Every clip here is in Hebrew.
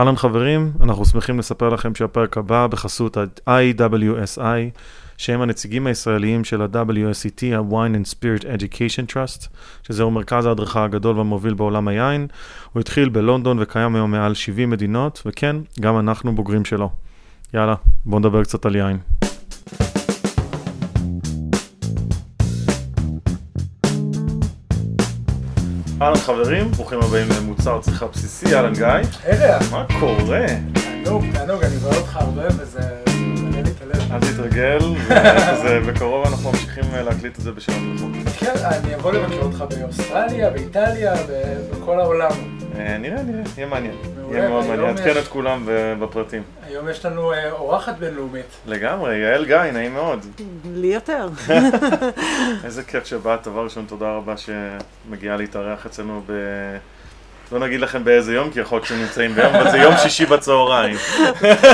אהלן חברים, אנחנו שמחים לספר לכם שהפרק הבא בחסות ה-IWSI, שהם הנציגים הישראליים של ה-WSET, ה-Wine and Spirit Education Trust, שזהו מרכז ההדרכה הגדול והמוביל בעולם היין. הוא התחיל בלונדון וקיים היום מעל 70 מדינות, וכן, גם אנחנו בוגרים שלו. יאללה, בואו נדבר קצת על יין. אהלן חברים, ברוכים הבאים למוצר צריכה בסיסי, אהלן גיא. היי מה קורה? תענוג, תענוג, אני רואה אותך הרבה וזה. אל תתרגל, וזה בקרוב אנחנו ממשיכים להקליט את זה בשלום רחוק. כן, אני אבוא לבקר אותך באוסטרליה, באיטליה, בכל העולם. אה, נראה, נראה, יהיה מעניין. יהיה מאוד מעניין, נעדכן את כולם בפרטים. היום יש לנו אה, אורחת בינלאומית. לגמרי, יעל גיא, נעים מאוד. לי יותר. איזה כיף שבאת, דבר ראשון, תודה רבה שמגיעה להתארח אצלנו ב... לא נגיד לכם באיזה יום, כי יכול להיות שנמצאים ביום, אבל זה יום שישי בצהריים.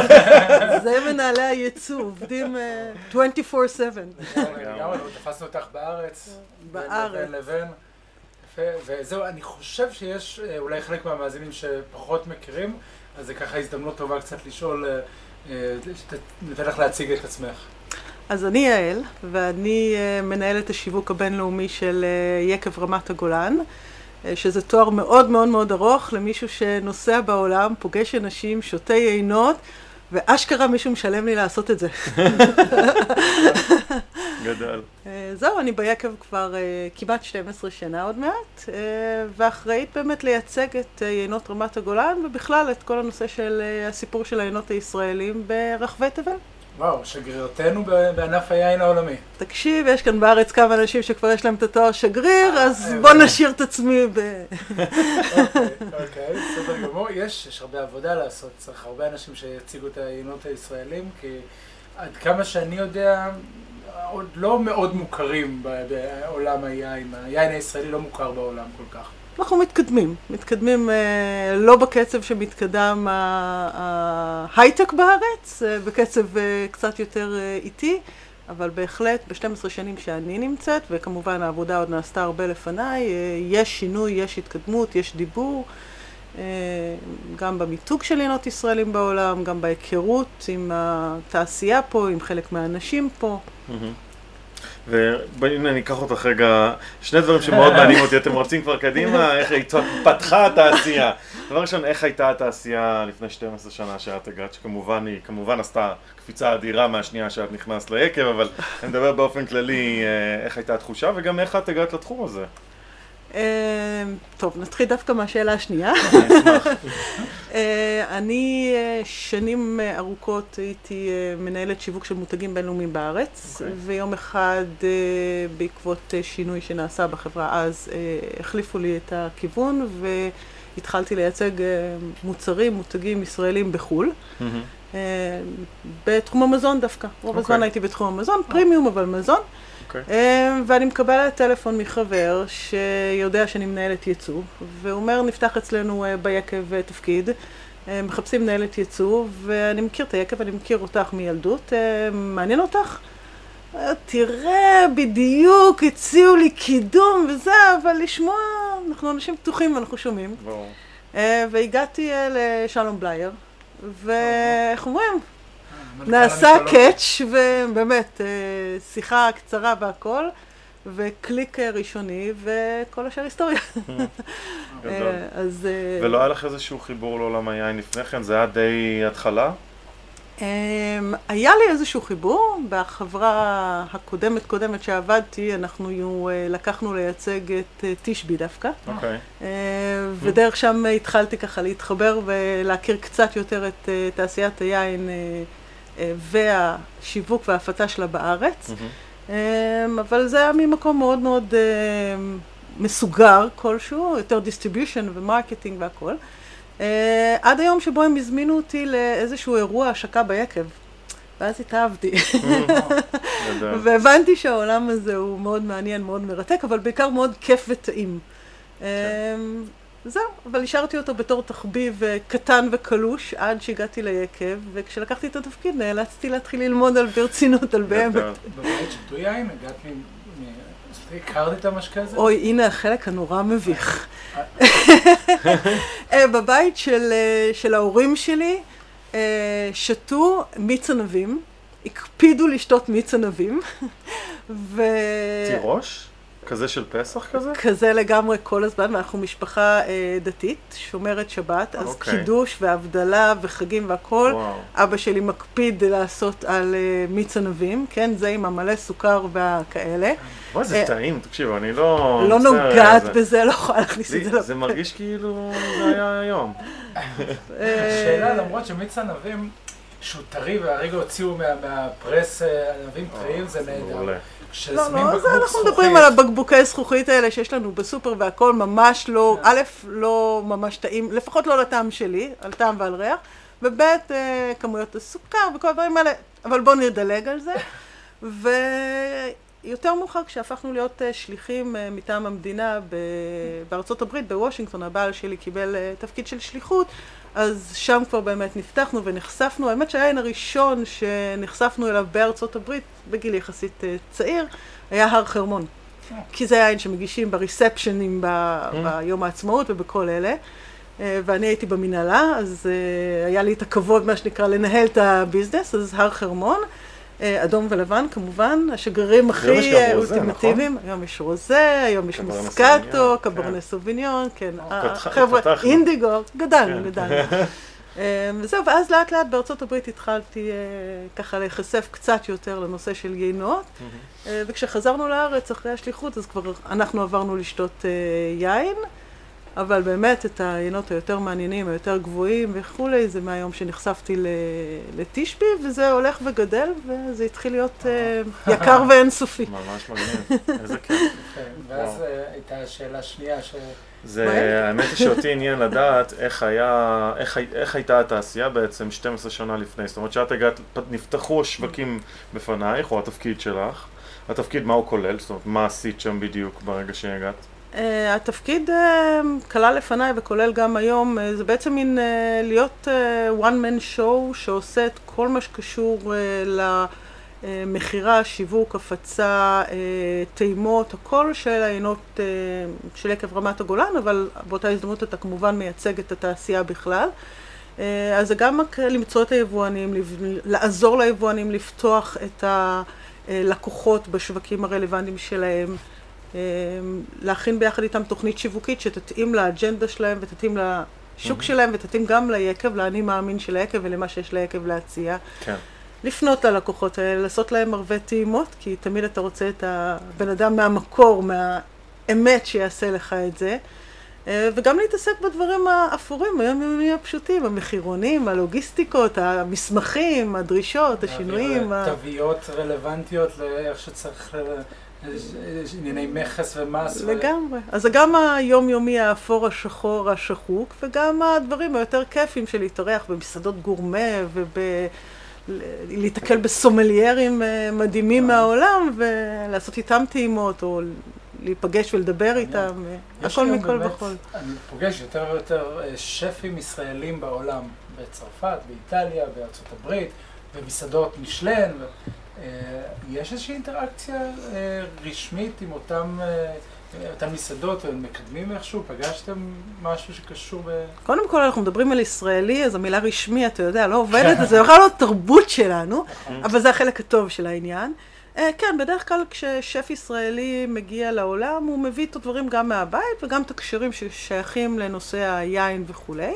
זה מנהלי הייצוא, עובדים אה, 24/7. לגמרי, לא תפסנו אותך בארץ. בארץ. בין לבין. יפה, וזהו, אני חושב שיש אה, אולי חלק מהמאזינים שפחות מכירים, אז זה ככה הזדמנות טובה קצת לשאול, אה, אה, ניתן לך להציג את עצמך. אז אני יעל, ואני מנהלת השיווק הבינלאומי של יקב רמת הגולן, שזה תואר מאוד מאוד מאוד ארוך למישהו שנוסע בעולם, פוגש אנשים, שותה יינות, ואשכרה מישהו משלם לי לעשות את זה. גדל. אה, זהו, אני ביקב כבר אה, כמעט 12 שנה עוד מעט, אה, ואחראית באמת לייצג את יינות רמת הגולן, ובכלל את כל הנושא של הסיפור של היינות הישראלים ברחבי תבל. וואו, שגרירתנו בענף היין העולמי. תקשיב, יש כאן בארץ כמה אנשים שכבר יש להם את התואר שגריר, אה, אז הבנתי. בוא נשאיר את עצמי ב... אוקיי, אוקיי, בסדר גמור. יש, יש הרבה עבודה לעשות, צריך הרבה אנשים שיציגו את היינות הישראלים, כי עד כמה שאני יודע, עוד לא מאוד מוכרים בעולם היין. היין הישראלי לא מוכר בעולם כל כך. אנחנו מתקדמים, מתקדמים אה, לא בקצב שמתקדם ההייטק בארץ, אה, בקצב אה, קצת יותר אה, איטי, אבל בהחלט ב-12 שנים שאני נמצאת, וכמובן העבודה עוד נעשתה הרבה לפניי, אה, יש שינוי, יש התקדמות, יש דיבור, אה, גם במיתוג של עיינות ישראלים בעולם, גם בהיכרות עם התעשייה פה, עם חלק מהאנשים פה. והנה אני אקח אותך רגע, שני דברים שמאוד מעניינים אותי, אתם רצים כבר קדימה, איך התפתחה התעשייה. דבר ראשון, איך הייתה התעשייה לפני 12 שנה שאת הגעת, שכמובן היא כמובן עשתה קפיצה אדירה מהשנייה שאת נכנסת ליקב, אבל אני מדבר באופן כללי אה, איך הייתה התחושה, וגם איך את הגעת לתחום הזה. אה, טוב, נתחיל דווקא מהשאלה השנייה. אני. אה, אה, שנים אה, ארוכות הייתי מנהלת שיווק של מותגים בינלאומיים בארץ, אוקיי. ויום אחד בעקבות שינוי שנעשה בחברה אז, החליפו לי את הכיוון והתחלתי לייצג מוצרים, מותגים ישראלים בחו"ל. בתחום המזון דווקא. רוב הזמן אוקיי. הייתי בתחום המזון, פרימיום אבל מזון. אוקיי. אה, ואני מקבלת טלפון מחבר שיודע שאני מנהלת ייצוא, והוא אומר, נפתח אצלנו אה, ביקב אה, תפקיד, אה, מחפשים מנהלת ייצוא, ואני מכיר את היקב, אני מכיר אותך מילדות, אה, מעניין אותך? אה, תראה, בדיוק, הציעו לי קידום וזה, אבל לשמוע, אנחנו אנשים פתוחים ואנחנו שומעים. ברור. אה, והגעתי לשלום בלייר, ואיך אומרים? המנכ"ל נעשה. קאץ', ובאמת, אה, שיחה קצרה והכל, וקליק אה, ראשוני, וכל השאר היסטוריה. גדול. אה, אז... אה, ולא היה לך איזשהו חיבור לעולם היין לפני כן? זה היה די התחלה? אה, היה לי איזשהו חיבור, בחברה הקודמת קודמת שעבדתי, אנחנו אה, לקחנו לייצג את אה, תשבי דווקא, אוקיי. אה, ודרך שם התחלתי ככה להתחבר ולהכיר קצת יותר את אה, תעשיית היין אה, אה, והשיווק וההפצה שלה בארץ. אמ, אבל זה היה ממקום מאוד מאוד אמ, מסוגר כלשהו, יותר distribution ו marketing והכל. אה, עד היום שבו הם הזמינו אותי לאיזשהו אירוע השקה ביקב. ואז התאהבתי. והבנתי שהעולם הזה הוא מאוד מעניין, מאוד מרתק, אבל בעיקר מאוד כיף וטעים. אמ, זהו, אבל השארתי אותו בתור תחביב אה, קטן וקלוש עד שהגעתי ליקב, וכשלקחתי את התפקיד נאלצתי להתחיל ללמוד על ברצינות, על באמת. בבית שתו יין, הגעת מ... הכרת את המשקה הזה? אוי, הנה החלק הנורא מביך. אה, בבית של, אה, של ההורים שלי שתו מיץ ענבים, הקפידו לשתות מיץ ענבים, ו... תירוש? כזה של פסח כזה? כזה לגמרי כל הזמן, ואנחנו משפחה אה, דתית, שומרת שבת, אז אוקיי. קידוש והבדלה וחגים והכול. אבא שלי מקפיד לעשות על אה, מיץ ענבים, כן, זה עם המלא סוכר והכאלה. וואי, זה אה, טעים, תקשיב, אני לא... לא נוגעת זה- בזה, לא יכולה להכניס את זה זה לפה. מרגיש כאילו זה היה היום. אה, שאלה, למרות שמיץ ענבים, שהוא טרי והרגע הוציאו מה- מהפרס אה, ענבים טריים, זה נהדר. לא, לא, זה אנחנו זכוכית, מדברים על הבקבוקי זכוכית האלה שיש לנו בסופר והכל ממש לא, א', לא ממש טעים, לפחות לא לטעם שלי, על טעם ועל ריח, וב', אה, כמויות הסוכר וכל הדברים האלה, אבל בואו נדלג על זה. ויותר מאוחר, כשהפכנו להיות אה, שליחים אה, מטעם המדינה ב- בארצות הברית, בוושינגטון, הבעל שלי קיבל תפקיד של שליחות, אז שם כבר באמת נפתחנו ונחשפנו. האמת שהיין הראשון שנחשפנו אליו בארצות הברית, בגיל יחסית אה, צעיר, היה הר חרמון. כי זה היין שמגישים בריספשנים ב- ביום העצמאות ובכל אלה. אה, ואני הייתי במנהלה, אז אה, היה לי את הכבוד, מה שנקרא, לנהל את הביזנס, אז הר חרמון, אדום ולבן כמובן, השגרירים הכי אה, רוזה, אולטימטיביים. היום יש רוזה, היום יש מוסקטו, קברנה כן. סוביניון, כן. פתח- החבר'ה, פתחנו. אינדיגו, גדלנו, כן. גדלנו. אה, וזהו, ואז לאט לאט בארצות הברית התחלתי אה, ככה להיחשף קצת יותר לנושא של יינות. אה, וכשחזרנו לארץ אחרי השליחות, אז כבר אנחנו עברנו לשתות אה, יין, אבל באמת את היינות היותר מעניינים, היותר גבוהים וכולי, זה מהיום שנחשפתי ל- לתשבי, וזה הולך וגדל, וזה התחיל להיות אה, יקר ואינסופי. ממש מגניב, איזה כיף. כן, ואז אה, הייתה השאלה השנייה, ש... זה? האמת היא שאותי עניין לדעת איך היה, איך, איך הייתה התעשייה בעצם 12 שנה לפני, זאת אומרת שאת הגעת, נפתחו השווקים בפנייך, או התפקיד שלך, התפקיד מה הוא כולל, זאת אומרת מה עשית שם בדיוק ברגע שהגעת? Uh, התפקיד uh, כלל לפניי וכולל גם היום, uh, זה בעצם מין להיות one man show שעושה את כל מה שקשור uh, למכירה, שיווק, הפצה, טעימות, הכל של העיינות uh, של יקב רמת הגולן, אבל באותה הזדמנות אתה כמובן מייצג את התעשייה בכלל. אז זה גם למצוא את היבואנים, לעזור ליבואנים לפתוח את הלקוחות בשווקים הרלוונטיים שלהם. אמ, להכין ביחד איתם תוכנית שיווקית שתתאים לאג'נדה שלהם ותתאים לשוק שלהם ותתאים גם ליקב, לאני מאמין של היקב ולמה שיש ליקב להציע. כן. לפנות ללקוחות האלה, לעשות להם ערבי טעימות, כי תמיד אתה רוצה את הבן אדם מהמקור, מהאמת שיעשה לך את זה. אה, וגם להתעסק בדברים האפורים, היומיומיים הפשוטים, המחירונים, הלוגיסטיקות, המסמכים, הדרישות, השינויים. ה- תוויות רלוונטיות לאיך שצריך, ל- ענייני מכס ומס. ו- לגמרי. אז זה גם היומיומי האפור, השחור, השחוק, וגם הדברים היותר כיפים של להתארח במסעדות גורמה ולהיתקל בסומליירים אה, מדהימים מהעולם ולעשות איתם טעימות או להיפגש ולדבר. איתם, אה, הכל מכל וכל. אני פוגש יותר ויותר אה, שפים ישראלים בעולם, בצרפת, באיטליה, בארצות הברית, במסעדות משלן. אה, יש איזושהי אינטראקציה אה, רשמית עם אותם, אה, אותן מסעדות, הם מקדמים איכשהו? פגשתם משהו שקשור ב... קודם כל אנחנו מדברים על ישראלי, אז המילה רשמי, אתה יודע, לא עובדת, זה בכלל לא תרבות שלנו, אבל זה החלק הטוב של העניין. כן, בדרך כלל כששף ישראלי מגיע לעולם, הוא מביא את הדברים גם מהבית וגם את הקשרים ששייכים לנושא היין וכולי.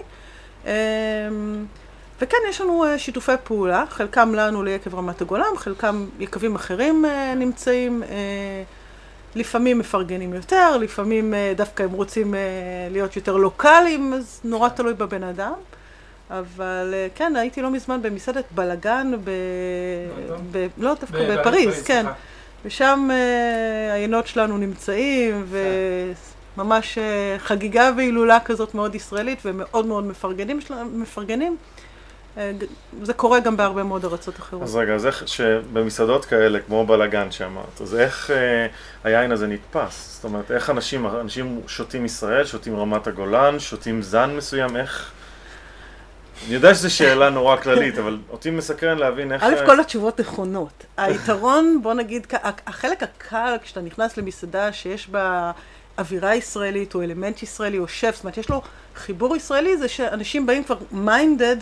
וכן, יש לנו אה, שיתופי פעולה, חלקם לנו ליקב רמת הגולן, חלקם יקבים אחרים אה, נמצאים. אה, לפעמים מפרגנים יותר, לפעמים דווקא הם רוצים להיות יותר לוקאליים, אז נורא תלוי בבן אדם. אבל כן, הייתי לא מזמן במסעדת בלגן, ב... ב... לא דווקא בפריז, כן. ושם היינות שלנו נמצאים, וממש חגיגה והילולה כזאת מאוד ישראלית, ומאוד מאוד מפרגנים. זה קורה גם בהרבה מאוד ארצות אחרות. אז רגע, אז איך שבמסעדות כאלה, כמו בלאגן שאמרת, אז איך אה, היין הזה נתפס? זאת אומרת, איך אנשים, אנשים שותים ישראל, שותים רמת הגולן, שותים זן מסוים, איך... אני יודע שזו שאלה נורא כללית, אבל אותי מסקרן להבין איך... א', כל התשובות נכונות. היתרון, בוא נגיד, החלק הקל כשאתה נכנס למסעדה שיש בה אווירה ישראלית או אלמנט ישראלי או שף, זאת אומרת, יש לו חיבור ישראלי, זה שאנשים באים כבר מיינדד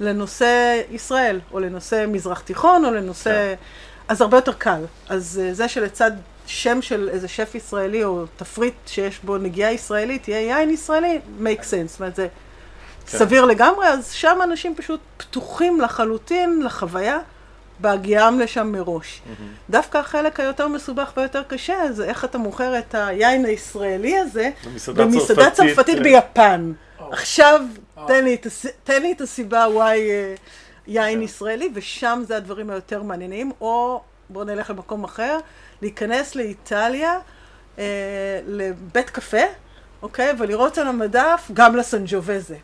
לנושא ישראל, או לנושא מזרח תיכון, או לנושא... אז הרבה יותר קל. אז אה, זה שלצד שם של איזה שף ישראלי, או תפריט שיש בו נגיעה ישראלית, יהיה יין ישראלי, make sense. זאת אומרת, זה כן. סביר לגמרי, אז שם אנשים פשוט פתוחים לחלוטין לחוויה. בהגיעם לשם מראש. דווקא החלק היותר מסובך ויותר קשה זה איך אתה מוכר את היין הישראלי הזה במסעדה צרפתית, כן. ביפן. או. עכשיו. תן לי את הס- תן לי את הסיבה וואי אה, יין ישראלי, ושם זה הדברים היותר מעניינים, או בואו נלך למקום אחר, להיכנס לאיטליה, אה, לבית קפה, אוקיי, ולראות על המדף גם לסנג'ובזה.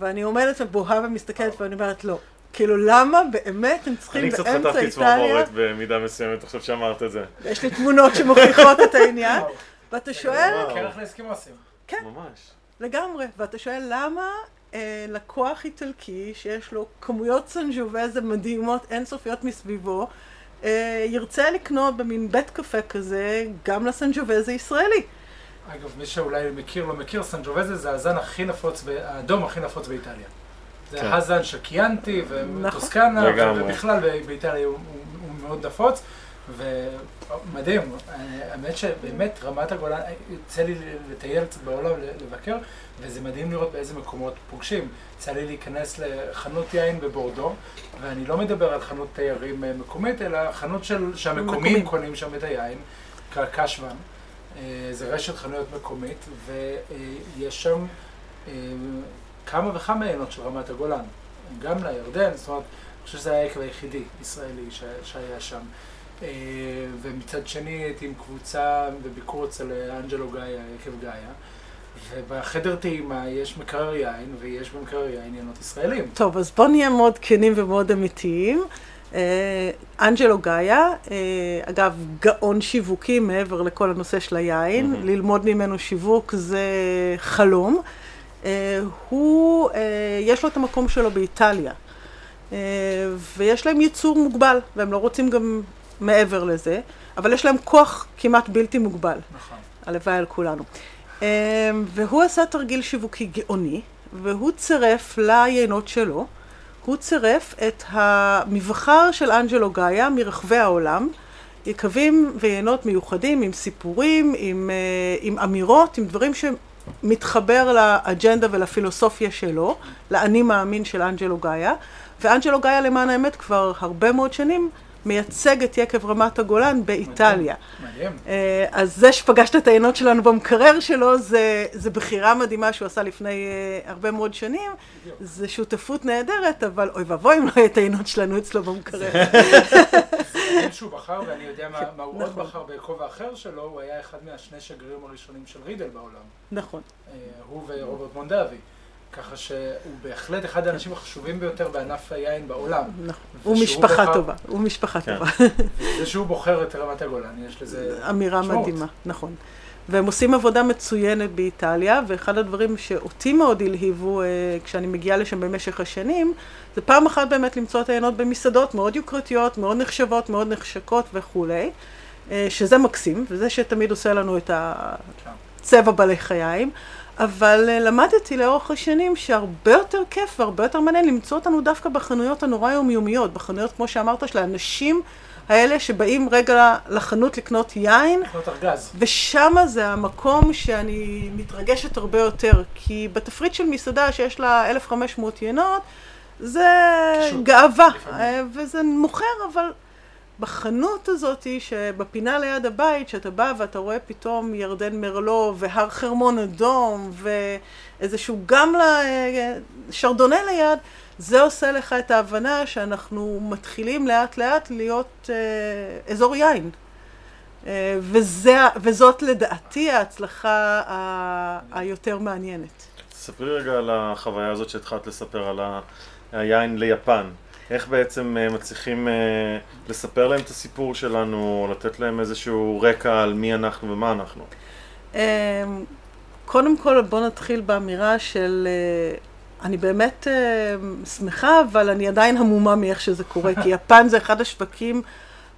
ואני עומדת ובוהה ומסתכלת ואני אומרת לא. כאילו למה באמת הם צריכים אני קצת באמצע חטפתי איטליה, צמרמורת במידה מסוימת, עכשיו שאמרת את זה. יש לי תמונות שמוכיחות את העניין. ואתה שואל, וואו. קרח לאסקימוסים. כן. ממש. לגמרי, ואתה שואל למה אה, לקוח איטלקי שיש לו כמויות סנג'ובזה מדהימות אינסופיות מסביבו, אה, ירצה לקנות במין בית קפה כזה גם לסנג'ובזה ישראלי. אגב, מי שאולי מכיר, לא מכיר, סנג'ובזה זה הזן הכי נפוץ, ב- האדום הכי נפוץ באיטליה. זה כן. הזן של קיאנטי נכון. וטוסקנה. ובכלל באיטליה הוא, הוא, הוא מאוד נפוץ. ומדהים, האמת שבאמת רמת הגולן, יוצא לי לטייל קצת בעולם, לבקר, וזה מדהים לראות באיזה מקומות פוגשים. יצא לי להיכנס לחנות יין בבורדו, ואני לא מדבר על חנות תיירים מקומית, אלא חנות של, שהמקומים מקומיים. קונים שם את היין, קשוון. זה רשת חנויות מקומית, ויש שם אה, כמה וכמה עיינות של רמת הגולן. גם לירדן, זאת אומרת, אני חושב שזה היה היקב היחידי ישראלי שהיה שם. אה, ומצד שני הייתי עם קבוצה בביקור אצל אנג'לו גאיה, יקב גאיה, ובחדר טעימה יש מקרר יין, ויש במקרר יין עיינות ישראלים. טוב, אז בואו נהיה מאוד כנים ומאוד אמיתיים. אה, אנג'לו גאיה, אה, אגב, גאון שיווקי מעבר לכל הנושא של היין, מהמם. ללמוד ממנו שיווק זה חלום. אה, הוא, אה, יש לו את המקום שלו באיטליה, אה, ויש להם ייצור מוגבל, והם לא רוצים גם מעבר לזה, אבל יש להם כוח כמעט בלתי מוגבל. נכון. הלוואי על כולנו. אמ, והוא עשה תרגיל שיווקי גאוני, והוא צירף ליינות שלו, הוא צירף את המבחר של אנג'לו גאיה מרחבי העולם, יקבים ויינות מיוחדים עם סיפורים, עם, אה, עם אמירות, עם דברים שמתחבר לאג'נדה ולפילוסופיה שלו, לאני מאמין של אנג'לו גאיה, ואנג'לו גאיה למען האמת כבר הרבה מאוד שנים מייצג את יקב רמת הגולן באיטליה. מדהים. אה, אז זה שפגשת את העיינות שלנו במקרר שלו, זה, זה בחירה מדהימה שהוא עשה לפני uh, הרבה מאוד שנים. זה שותפות נהדרת, אבל אוי ואבוי אם לא יהיה את העיינות שלנו אצלו במקרר. מדהים שהוא בחר, ואני יודע מה, מה הוא עוד נכון. בחר בכובע אחר שלו, הוא היה אחד מהשני שגרירים הראשונים של רידל בעולם. נכון. אה, הוא ורוברט מונדבי. ככה שהוא בהחלט אחד האנשים החשובים ביותר בענף היין בעולם. נכון. הוא משפחה בחר- טובה, הוא משפחה כן. טובה. זה שהוא בוחר את רמת הגולן, יש לזה... אמירה משמעות. מדהימה, נכון. והם עושים עבודה מצוינת באיטליה, ואחד הדברים שאותי מאוד הלהיבו אה, כשאני מגיעה לשם במשך השנים, זה פעם אחת באמת למצוא את העיינות במסעדות מאוד יוקרתיות, מאוד נחשבות, מאוד נחשקות וכולי, אה, שזה מקסים, וזה שתמיד עושה לנו את הצבע בלחיים. אבל אה, למדתי לאורך השנים שהרבה יותר כיף והרבה יותר מעניין למצוא אותנו דווקא בחנויות הנורא יומיומיות, בחנויות, כמו שאמרת, של האנשים האלה שבאים רגע לחנות לקנות יין, לקנות ארגז. ושם זה המקום שאני מתרגשת הרבה יותר, כי בתפריט של מסעדה שיש לה 1,500 יינות, זה קישוט, גאווה, לפעמים. אה, וזה מוכר, אבל בחנות הזאת, שבפינה ליד הבית, שאתה בא ואתה רואה פתאום ירדן מרלו והר חרמון אדום ואיזשהו גם שרדונה ליד, זה עושה לך את ההבנה שאנחנו מתחילים לאט לאט להיות אה, אזור יין. אה, וזה, וזאת לדעתי ההצלחה ה- היותר מעניינת. ספרי רגע על החוויה הזאת שהתחלת לספר על היין ליפן. איך בעצם אה, מצליחים אה, לספר להם את הסיפור שלנו, לתת להם איזשהו רקע על מי אנחנו ומה אנחנו. אה, קודם כל בוא נתחיל באמירה של אה, אני באמת שמחה, אבל אני עדיין המומה מאיך שזה קורה, כי יפן זה אחד השווקים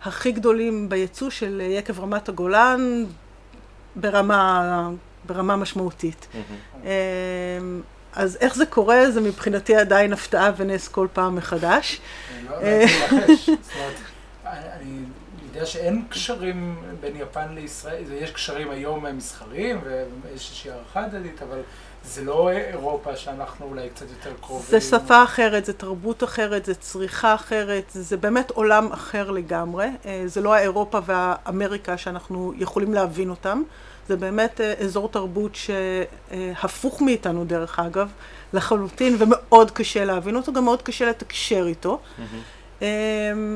הכי גדולים בייצוא של יקב רמת הגולן ברמה, ברמה משמעותית. אז איך זה קורה, זה מבחינתי עדיין הפתעה ונס כל פעם מחדש. אני לא יודע שאין קשרים בין יפן לישראל, יש קשרים היום מסחריים ויש איזושהי הערכה הדדית, אבל זה לא אירופה שאנחנו אולי קצת יותר קרובים. זה שפה אחרת, זה תרבות אחרת, זה צריכה אחרת, זה באמת עולם אחר לגמרי. אה, זה לא האירופה והאמריקה שאנחנו יכולים להבין אותם. זה באמת אה, אזור תרבות שהפוך מאיתנו דרך אגב, לחלוטין, ומאוד קשה להבין אותו, גם מאוד קשה לתקשר איתו. Mm-hmm.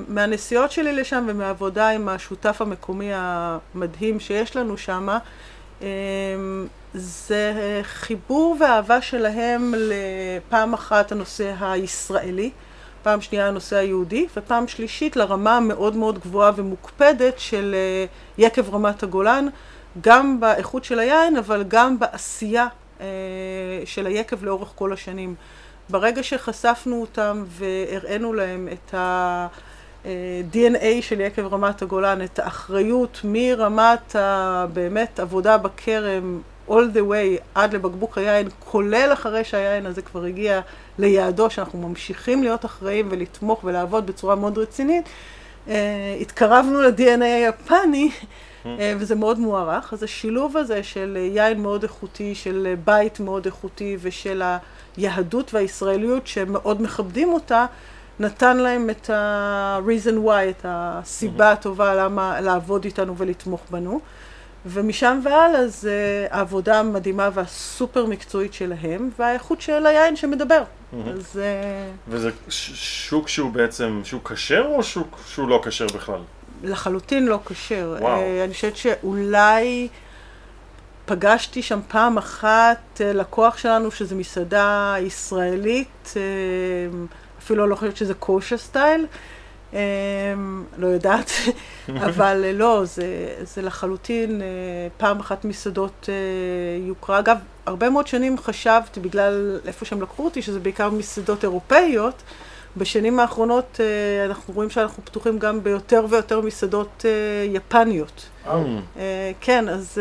מהנסיעות שלי לשם ומהעבודה עם השותף המקומי המדהים שיש לנו שם, אמ, זה חיבור ואהבה שלהם לפעם אחת הנושא הישראלי, פעם שנייה הנושא היהודי, ופעם שלישית לרמה המאוד מאוד גבוהה ומוקפדת של אה, יקב רמת הגולן. גם באיכות של היין, אבל גם בעשייה אה, של היקב לאורך כל השנים. ברגע שחשפנו אותם והראינו להם את ה-DNA של יקב רמת הגולן, את האחריות מרמת הבאמת עבודה בכרם all the way עד לבקבוק היין, כולל אחרי שהיין הזה כבר הגיע ליעדו, שאנחנו ממשיכים להיות אחראים ולתמוך ולעבוד בצורה מאוד רצינית, אה, התקרבנו ל-DNA היפני אה, וזה מאוד מוערך. אז השילוב הזה של יין מאוד איכותי, של בית מאוד איכותי ושל היהדות והישראליות שמאוד מכבדים אותה, נתן להם את ה-reason why, את הסיבה הטובה למה לעבוד איתנו ולתמוך בנו. ומשם והלאה זה העבודה המדהימה והסופר מקצועית שלהם, והאיכות של היין שמדבר. אז... אה, וזה שוק שהוא בעצם שוק כשר או שוק שהוא לא כשר בכלל? לחלוטין לא כשר. אה, אני חושבת שאולי פגשתי שם פעם אחת אה, לקוח שלנו שזה מסעדה ישראלית, אה, אפילו לא חושבת שזה קושה סטייל. לא יודעת, אבל לא, זה, זה לחלוטין פעם אחת מסעדות יוקרה. אגב, הרבה מאוד שנים חשבתי, בגלל איפה שהם לקחו אותי, שזה בעיקר מסעדות אירופאיות, בשנים האחרונות אה, אנחנו רואים שאנחנו פתוחים גם ביותר ויותר מסעדות אה, יפניות. אה, כן, אז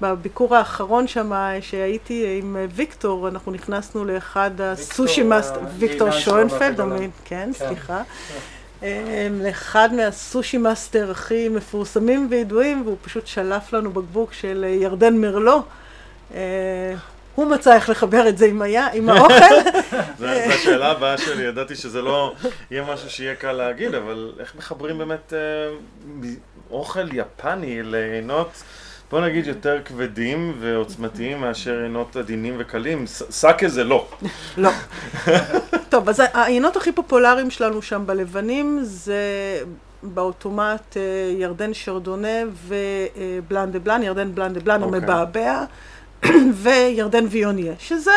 בביקור האחרון שם, שהייתי עם ויקטור, אנחנו נכנסנו לאחד ה sushi master, ויקטור שוינפלד, כן, כן, סליחה. לאחד מה sushi master הכי מפורסמים וידועים, והוא פשוט שלף לנו בקבוק של ירדן מרלו. הוא מצא איך לחבר את זה עם, היה, עם האוכל. זו השאלה הבאה שלי, ידעתי שזה לא יהיה משהו שיהיה קל להגיד, אבל איך מחברים באמת אה, אוכל יפני ליינות, בוא נגיד, יותר כבדים ועוצמתיים מאשר יינות עדינים וקלים? סאקה זה לא. לא. טוב, אז העינות הכי פופולריים שלנו שם בלבנים זה באוטומט אה, ירדן שרדונה ובלן דה בלן, ירדן בלן דה בלן אוקיי. המבעבע. וירדן ויוניה, שזה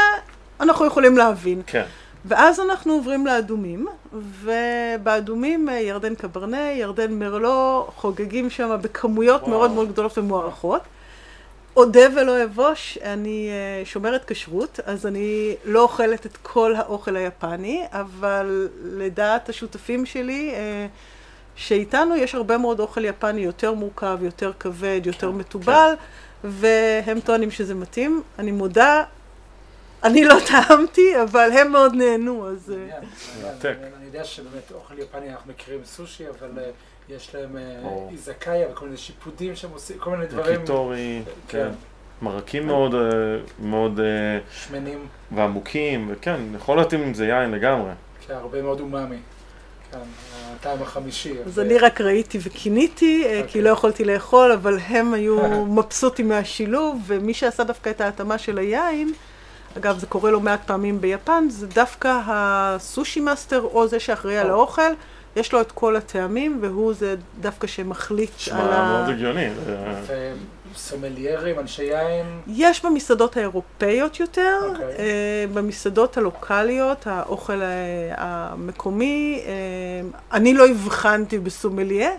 אנחנו יכולים להבין. כן. ואז אנחנו עוברים לאדומים, ובאדומים אה, ירדן קברנה, ירדן מרלו, חוגגים שם בכמויות וואו. מאוד מאוד גדולות ומוערכות. אודה ולא אבוש, אני uh, שומרת כשרות, אז אני לא אוכלת את כל האוכל היפני, אבל לדעת השותפים שלי, uh, שאיתנו יש הרבה מאוד אוכל יפני יותר מורכב, יותר כבד, יותר כן, מתובל. כן. והם טוענים שזה מתאים. אני מודה, אני לא טעמתי, אבל הם מאוד נהנו, אז... אה, אני יודע שבאמת אוכל יפני, אנחנו מכירים סושי, אבל אה, יש להם אה, איזקאיה וכל מיני שיפודים שהם עושים, כל מיני דברים. קיטורי, כן. מרקים מאוד, מאוד... שמנים. ועמוקים, וכן, יכול להתאים עם זה יין לגמרי. כן, הרבה מאוד אומאמי. הטעם החמישי. אז אני רק ראיתי וקיניתי, אה, כי לא יכולתי לאכול, אבל הם היו מבסוטים מהשילוב, ומי שעשה דווקא את ההתאמה של היין, אגב, זה קורה לא מעט פעמים ביפן, זה דווקא ה sushi master, או זה שאחראי על האוכל. יש לו את כל הטעמים, והוא זה דווקא שמחליט על ה... שמע, מאוד הגיוני. סומליירים, אנשי יין? יש במסעדות האירופאיות יותר, okay. אוקיי. אה, במסעדות הלוקאליות, האוכל אה, המקומי, אה, אני לא הבחנתי בסומליה.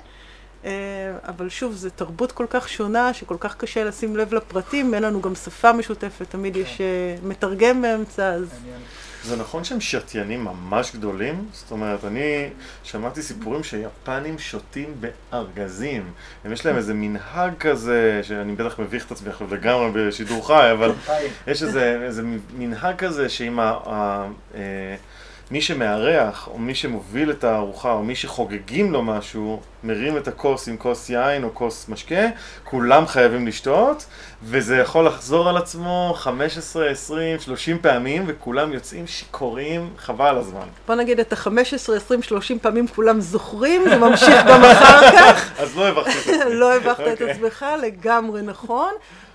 אבל שוב, זו תרבות כל כך שונה, שכל כך קשה לשים לב לפרטים, אין לנו גם שפה משותפת, תמיד יש כן. אה, מתרגם באמצע, אז... מעניין. זה נכון שהם שתיינים ממש גדולים? זאת אומרת, אני שמעתי סיפורים שיפנים שותים בארגזים. הם יש להם איזה מנהג כזה, שאני בטח מביך את עצמי עכשיו לגמרי בשידור חי, אבל. יש איזה, איזה מנהג כזה שאם ה, ה, אה, מי שמארח, או מי שמוביל את הארוחה, או מי שחוגגים לו משהו, מרים את הכוס עם כוס יין או כוס משקה, כולם חייבים לשתות, וזה יכול לחזור על עצמו 15, 20, 30 פעמים, וכולם יוצאים שיכורים, חבל על הזמן. בוא נגיד את ה-15, 20, 30 פעמים כולם זוכרים, זה ממשיך גם אחר כך. אז לא הבכתי את עצמי. לא הבכת את. עצמך, לגמרי נכון.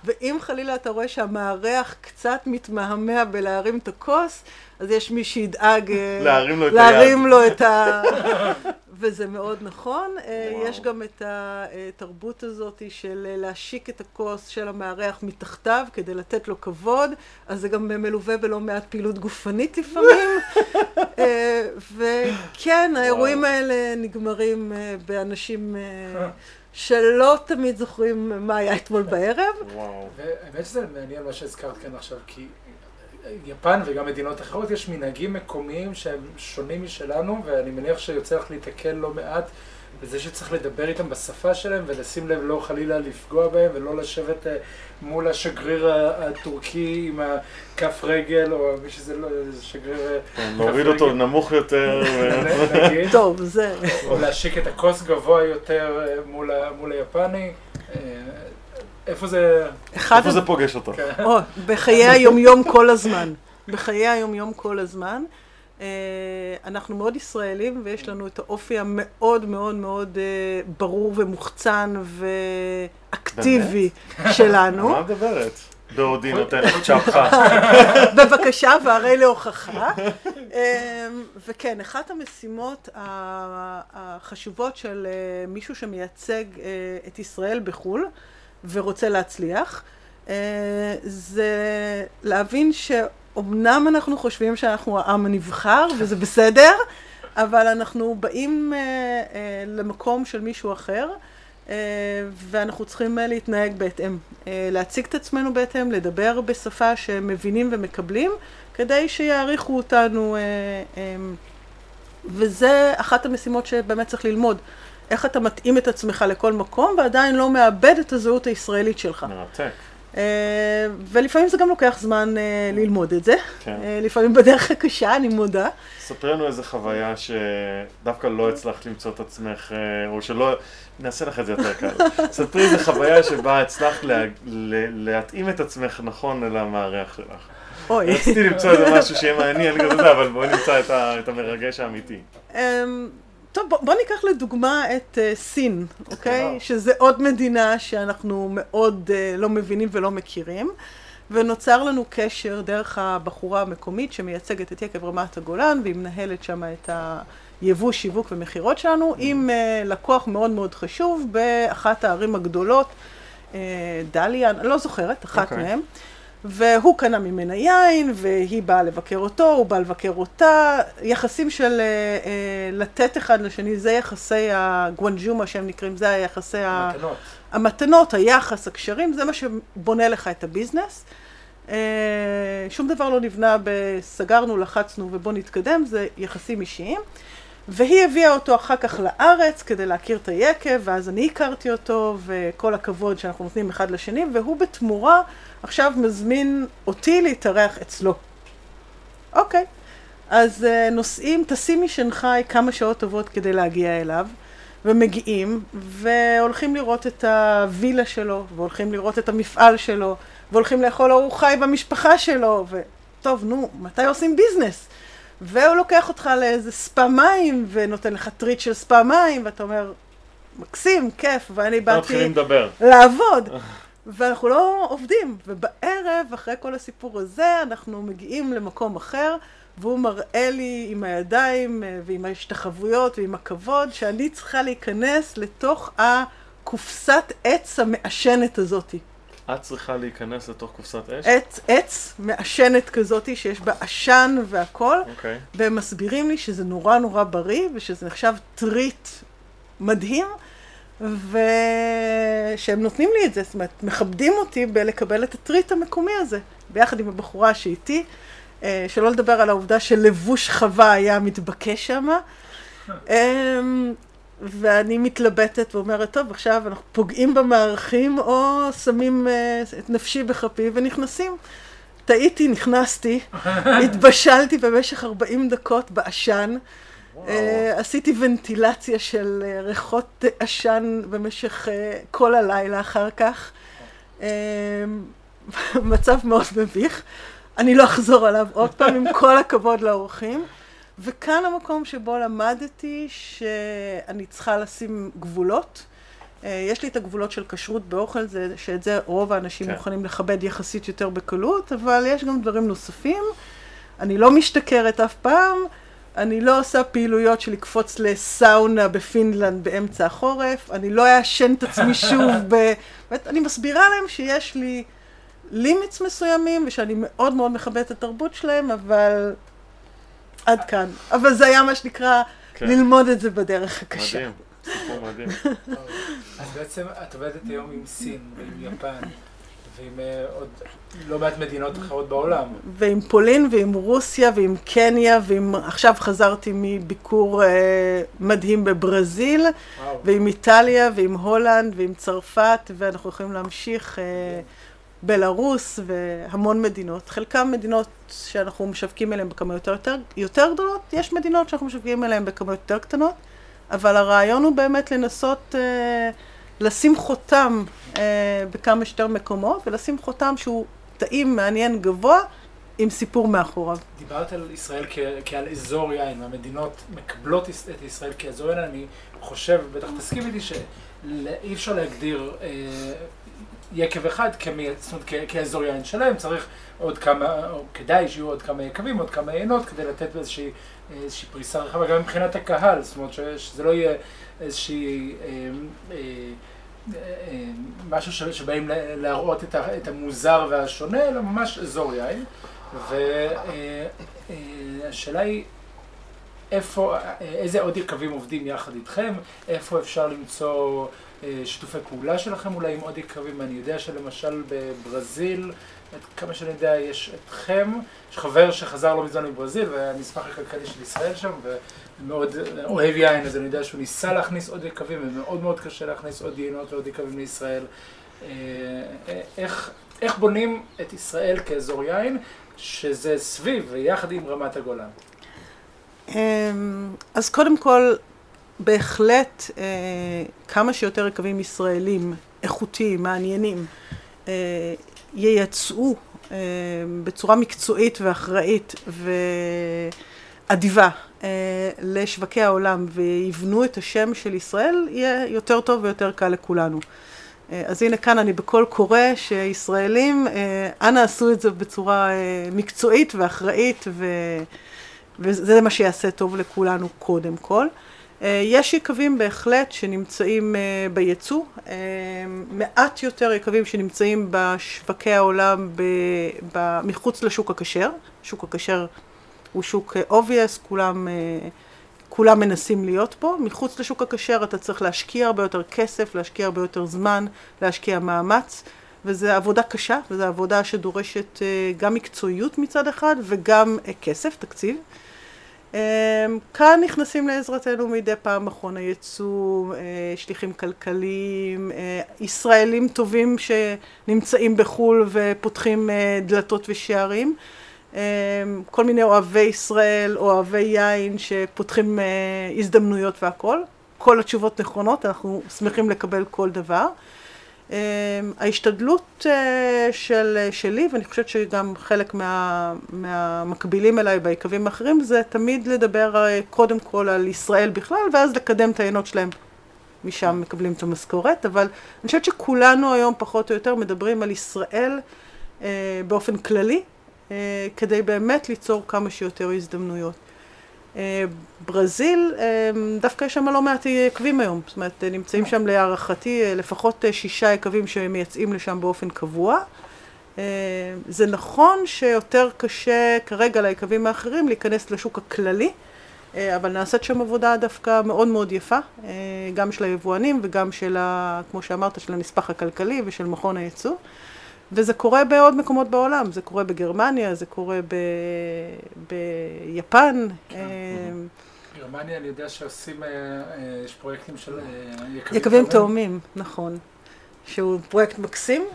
ואם חלילה אתה רואה שהמארח קצת מתמהמה בלהרים את הכוס, אז יש מי שידאג אה, להרים לו את להרים היד. לו את ה... וזה מאוד נכון. אה, וואו. יש גם את התרבות הזאת של אה, להשיק את הכוס של המארח מתחתיו כדי לתת לו כבוד, אז זה גם מלווה בלא מעט פעילות גופנית לפעמים. אה, וכן, האירועים האלה נגמרים אה, באנשים אה, שלא תמיד זוכרים מה היה אתמול בערב. וואו. והאמת שזה מעניין מה שהזכרת כאן עכשיו, כי יפן וגם מדינות אחרות יש מנהגים מקומיים שהם שונים משלנו, ואני מניח שיוצא לך להתקל לא מעט בזה שצריך לדבר איתם בשפה שלהם ולשים לב לא חלילה לפגוע בהם ולא לשבת אה, מול השגריר הטורקי עם הכף רגל או מי שזה לא, איזה שגריר אה, כן, כף להוריד אותו רגל, נמוך יותר. נגיד, טוב, זה... או להשיק את הכוס גבוה יותר אה, מול היפני. אה, איפה זה... אחד איפה זה פוגש אותו? כן. בחיי היומיום כל הזמן. בחיי היומיום כל הזמן. אה, אנחנו מאוד ישראלים ויש לנו את האופי המאוד מאוד מאוד אה, ברור ומוחצן ואקטיבי שלנו. מה מדברת? בעודי נותן לך צ'פחה. בבקשה, והרי להוכחה. אה, וכן, אחת המשימות החשובות של מישהו שמייצג את ישראל בחו"ל ורוצה להצליח, זה להבין שאומנם אנחנו חושבים שאנחנו העם הנבחר, וזה בסדר, אבל אנחנו באים אה, אה, למקום של מישהו אחר. אה, ואנחנו צריכים אה, להתנהג בהתאם, אה, להציג את עצמנו בהתאם, לדבר בשפה שמבינים ומקבלים, כדי שיעריכו אותנו, אה, אה, וזה אחת המשימות שבאמת צריך ללמוד. איך אתה מתאים את עצמך לכל מקום ועדיין לא מאבד את הזהות הישראלית שלך. מרתק. אה, ולפעמים זה גם לוקח זמן אה, ללמוד את זה, כן. אה, לפעמים בדרך הקשה, אני מודה. ספרי לנו איזה חוויה שדווקא לא הצלחת למצוא את עצמך, או שלא, נעשה לך את זה יותר קל. ספרי איזה חוויה שבה הצלחת לה, להתאים את עצמך נכון אל המארח שלך. אוי. רציתי למצוא איזה משהו שיהיה מעניין כזה, זה, אבל בואי נמצא את, המרגש האמיתי. טוב, בוא, בוא ניקח לדוגמה את uh, סין, אוקיי? וואו. שזה עוד מדינה שאנחנו מאוד uh, לא מבינים ולא מכירים, ונוצר לנו קשר דרך הבחורה המקומית שמייצגת את יקב רמת הגולן, והיא מנהלת שם את היבוא, שיווק ומכירות שלנו, עם uh, לקוח מאוד מאוד חשוב באחת הערים הגדולות, uh, דליה, אני לא זוכרת, אחת אוקיי. מהן. והוא קנה ממנה יין, והיא באה לבקר אותו, הוא בא לבקר אותה. יחסים של אה, אה, לתת אחד לשני, זה יחסי הגואנג'ומה שהם נקראים, זה היחסי ה... מתנות. המתנות, היחס, הקשרים, זה מה שבונה לך את הביזנס. אה, שום דבר לא נבנה בסגרנו, לחצנו ובוא נתקדם, זה יחסים אישיים. והיא הביאה אותו אחר כך לארץ כדי להכיר את היקב, ואז אני הכרתי אותו, וכל הכבוד שאנחנו נותנים אחד לשני, והוא בתמורה עכשיו מזמין אותי להתארח אצלו. אוקיי, אז uh, נוסעים, טסים משנגחאי כמה שעות טובות כדי להגיע אליו, ומגיעים, והולכים לראות את הווילה שלו, והולכים לראות את המפעל שלו, והולכים לאכול ארוחה במשפחה שלו, וטוב, נו, מתי עושים ביזנס? והוא לוקח אותך לאיזה ספא מים, ונותן לך treat של ספא מים, ואתה אומר, מקסים, כיף, ואני באתי לדבר. לעבוד. ואנחנו לא עובדים. ובערב, אחרי כל הסיפור הזה, אנחנו מגיעים למקום אחר, והוא מראה לי עם הידיים אה, ועם ההשתחוויות ועם הכבוד, שאני צריכה להיכנס לתוך הקופסת עץ המעשנת הזאתי. את צריכה להיכנס לתוך קופסת אש? עץ, עץ מעשנת כזאתי שיש בה עשן והכל, אוקיי. והם מסבירים לי שזה נורא נורא בריא ושזה נחשב טריט מדהים, ושהם נותנים לי את זה, זאת אומרת, מכבדים אותי בלקבל את הטריט המקומי הזה, ביחד עם הבחורה שאיתי, אה, שלא לדבר על העובדה שלבוש חווה היה מתבקש שם. אמ, ואני מתלבטת ואומרת, טוב, עכשיו אנחנו פוגעים במערכים או שמים אה, את נפשי בכפי ונכנסים. טעיתי, נכנסתי, התבשלתי במשך 40 דקות בעשן. Uh, עשיתי ונטילציה של uh, ריחות עשן במשך uh, כל הלילה אחר כך. מצב מאוד מביך. אני לא אחזור עליו עוד פעם, עם כל הכבוד לאורחים. וכאן המקום שבו למדתי שאני צריכה לשים גבולות. יש לי את הגבולות של כשרות באוכל, זה, שאת זה רוב האנשים כן. מוכנים לכבד יחסית יותר בקלות, אבל יש גם דברים נוספים. אני לא משתכרת אף פעם. אני לא עושה פעילויות של לקפוץ לסאונה בפינלנד באמצע החורף, אני לא אעשן את עצמי שוב ב... אני מסבירה להם שיש לי limits מסוימים ושאני מאוד מאוד מכבדת את התרבות שלהם, אבל עד כאן. אבל זה היה מה שנקרא כן. ללמוד את זה בדרך הקשה. מדהים, סיפור מדהים. אז בעצם את עובדת היום עם סין ועם יפן. ועם אה, עוד לא מעט מדינות אחרות בעולם. ועם פולין ועם רוסיה ועם קניה ועם עכשיו חזרתי מביקור אה, מדהים בברזיל וואו. ועם איטליה ועם הולנד ועם צרפת ואנחנו יכולים להמשיך אה, בלרוס והמון מדינות. חלקם מדינות שאנחנו משווקים אליהן בכמויות יותר, יותר גדולות, יש מדינות שאנחנו משווקים אליהן בכמויות יותר קטנות, אבל הרעיון הוא באמת לנסות אה, לשים חותם אה, בכמה שיותר מקומות, ולשים חותם שהוא טעים, מעניין, גבוה, עם סיפור מאחוריו. דיברת על ישראל כ- כעל אזור יין, והמדינות מקבלות את ישראל כאזור יין, אני חושב, בטח תסכים איתי, שאי אפשר להגדיר אה, יקב אחד כמי, זאת אומרת, כ- כאזור יין שלם, צריך עוד כמה, או כדאי שיהיו עוד כמה יקבים, עוד כמה יינות, כדי לתת איזושהי, איזושהי פריסה רחבה, גם מבחינת הקהל, זאת אומרת שזה לא יהיה איזושהי... אה, אה, משהו שבאים להראות את המוזר והשונה, אלא ממש אזור יין. והשאלה היא, איפה, איזה עוד יקבים עובדים יחד איתכם, איפה אפשר למצוא שיתופי פעולה שלכם? אולי עם עוד יקבים, אני יודע שלמשל בברזיל, עד כמה שאני יודע, יש אתכם, יש חבר שחזר לא מזמן מברזיל, והנספח הכלכלי של ישראל שם, ומאוד אוהב יין, אז אני יודע שהוא ניסה להכניס עוד יקבים, ומאוד מאוד קשה להכניס עוד יינות ועוד יקבים לישראל. אה, איך, איך בונים את ישראל כאזור יין, שזה סביב ויחד עם רמת הגולן? אמ, אז קודם כל, בהחלט אה, כמה שיותר יקבים ישראלים, איכותיים, מעניינים, אה, ייצאו אה, בצורה מקצועית ואחראית ואדיבה אה, לשווקי העולם ויבנו את השם של ישראל, יהיה יותר טוב ויותר קל לכולנו. אה, אז הנה כאן אני בקול קורא שישראלים, אנא עשו את זה בצורה מקצועית ואחראית ו... וזה מה שיעשה טוב לכולנו קודם כל. אה, יש יקבים בהחלט שנמצאים אה, בייצוא, אה, מעט יותר יקבים שנמצאים בשווקי העולם ב, ב, מחוץ לשוק הכשר, שוק הכשר הוא שוק obvious, כולם, כולם מנסים להיות פה, מחוץ לשוק הכשר אתה צריך להשקיע הרבה יותר כסף, להשקיע הרבה יותר זמן, להשקיע מאמץ, וזו עבודה קשה, וזו עבודה שדורשת גם מקצועיות מצד אחד וגם כסף, תקציב. אמ, כאן נכנסים לעזרתנו מדי פעם מכון הייצוא, אה, שליחים כלכליים, אה, ישראלים טובים שנמצאים בחו"ל ופותחים אה, דלתות ושערים, כל מיני אוהבי ישראל, אוהבי יין שפותחים הזדמנויות והכל. כל התשובות נכונות, אנחנו שמחים לקבל כל דבר. אמ, ההשתדלות אה, של, שלי, ואני חושבת שגם חלק מה, מהמקבילים אליי ביקבים האחרים, זה תמיד לדבר אה, קודם כל על ישראל בכלל, ואז לקדם את העיינות שלהם. משם מקבלים את המשכורת, אבל אני חושבת שכולנו היום פחות או יותר מדברים על ישראל אה, באופן כללי, אה, כדי באמת ליצור כמה שיותר הזדמנויות. אה, ברזיל, אה, דווקא יש שם לא מעט יקבים היום, זאת אומרת נמצאים שם להערכתי אה, לפחות שישה יקבים שמייצאים לשם באופן קבוע. זה נכון שיותר קשה כרגע ליקבים האחרים להיכנס לשוק הכללי, אה, אבל נעשית שם עבודה דווקא מאוד מאוד יפה, אה, גם של היבואנים וגם של, ה, כמו שאמרת, של הנספח הכלכלי ושל מכון הייצוא. וזה קורה בעוד מקומות בעולם, זה קורה בגרמניה, זה קורה ב... ביפן. כן. גרמניה, אני יודע שעושים, יש פרויקטים של יקבים, יקבים תאומים, נכון. שהוא פרויקט מקסים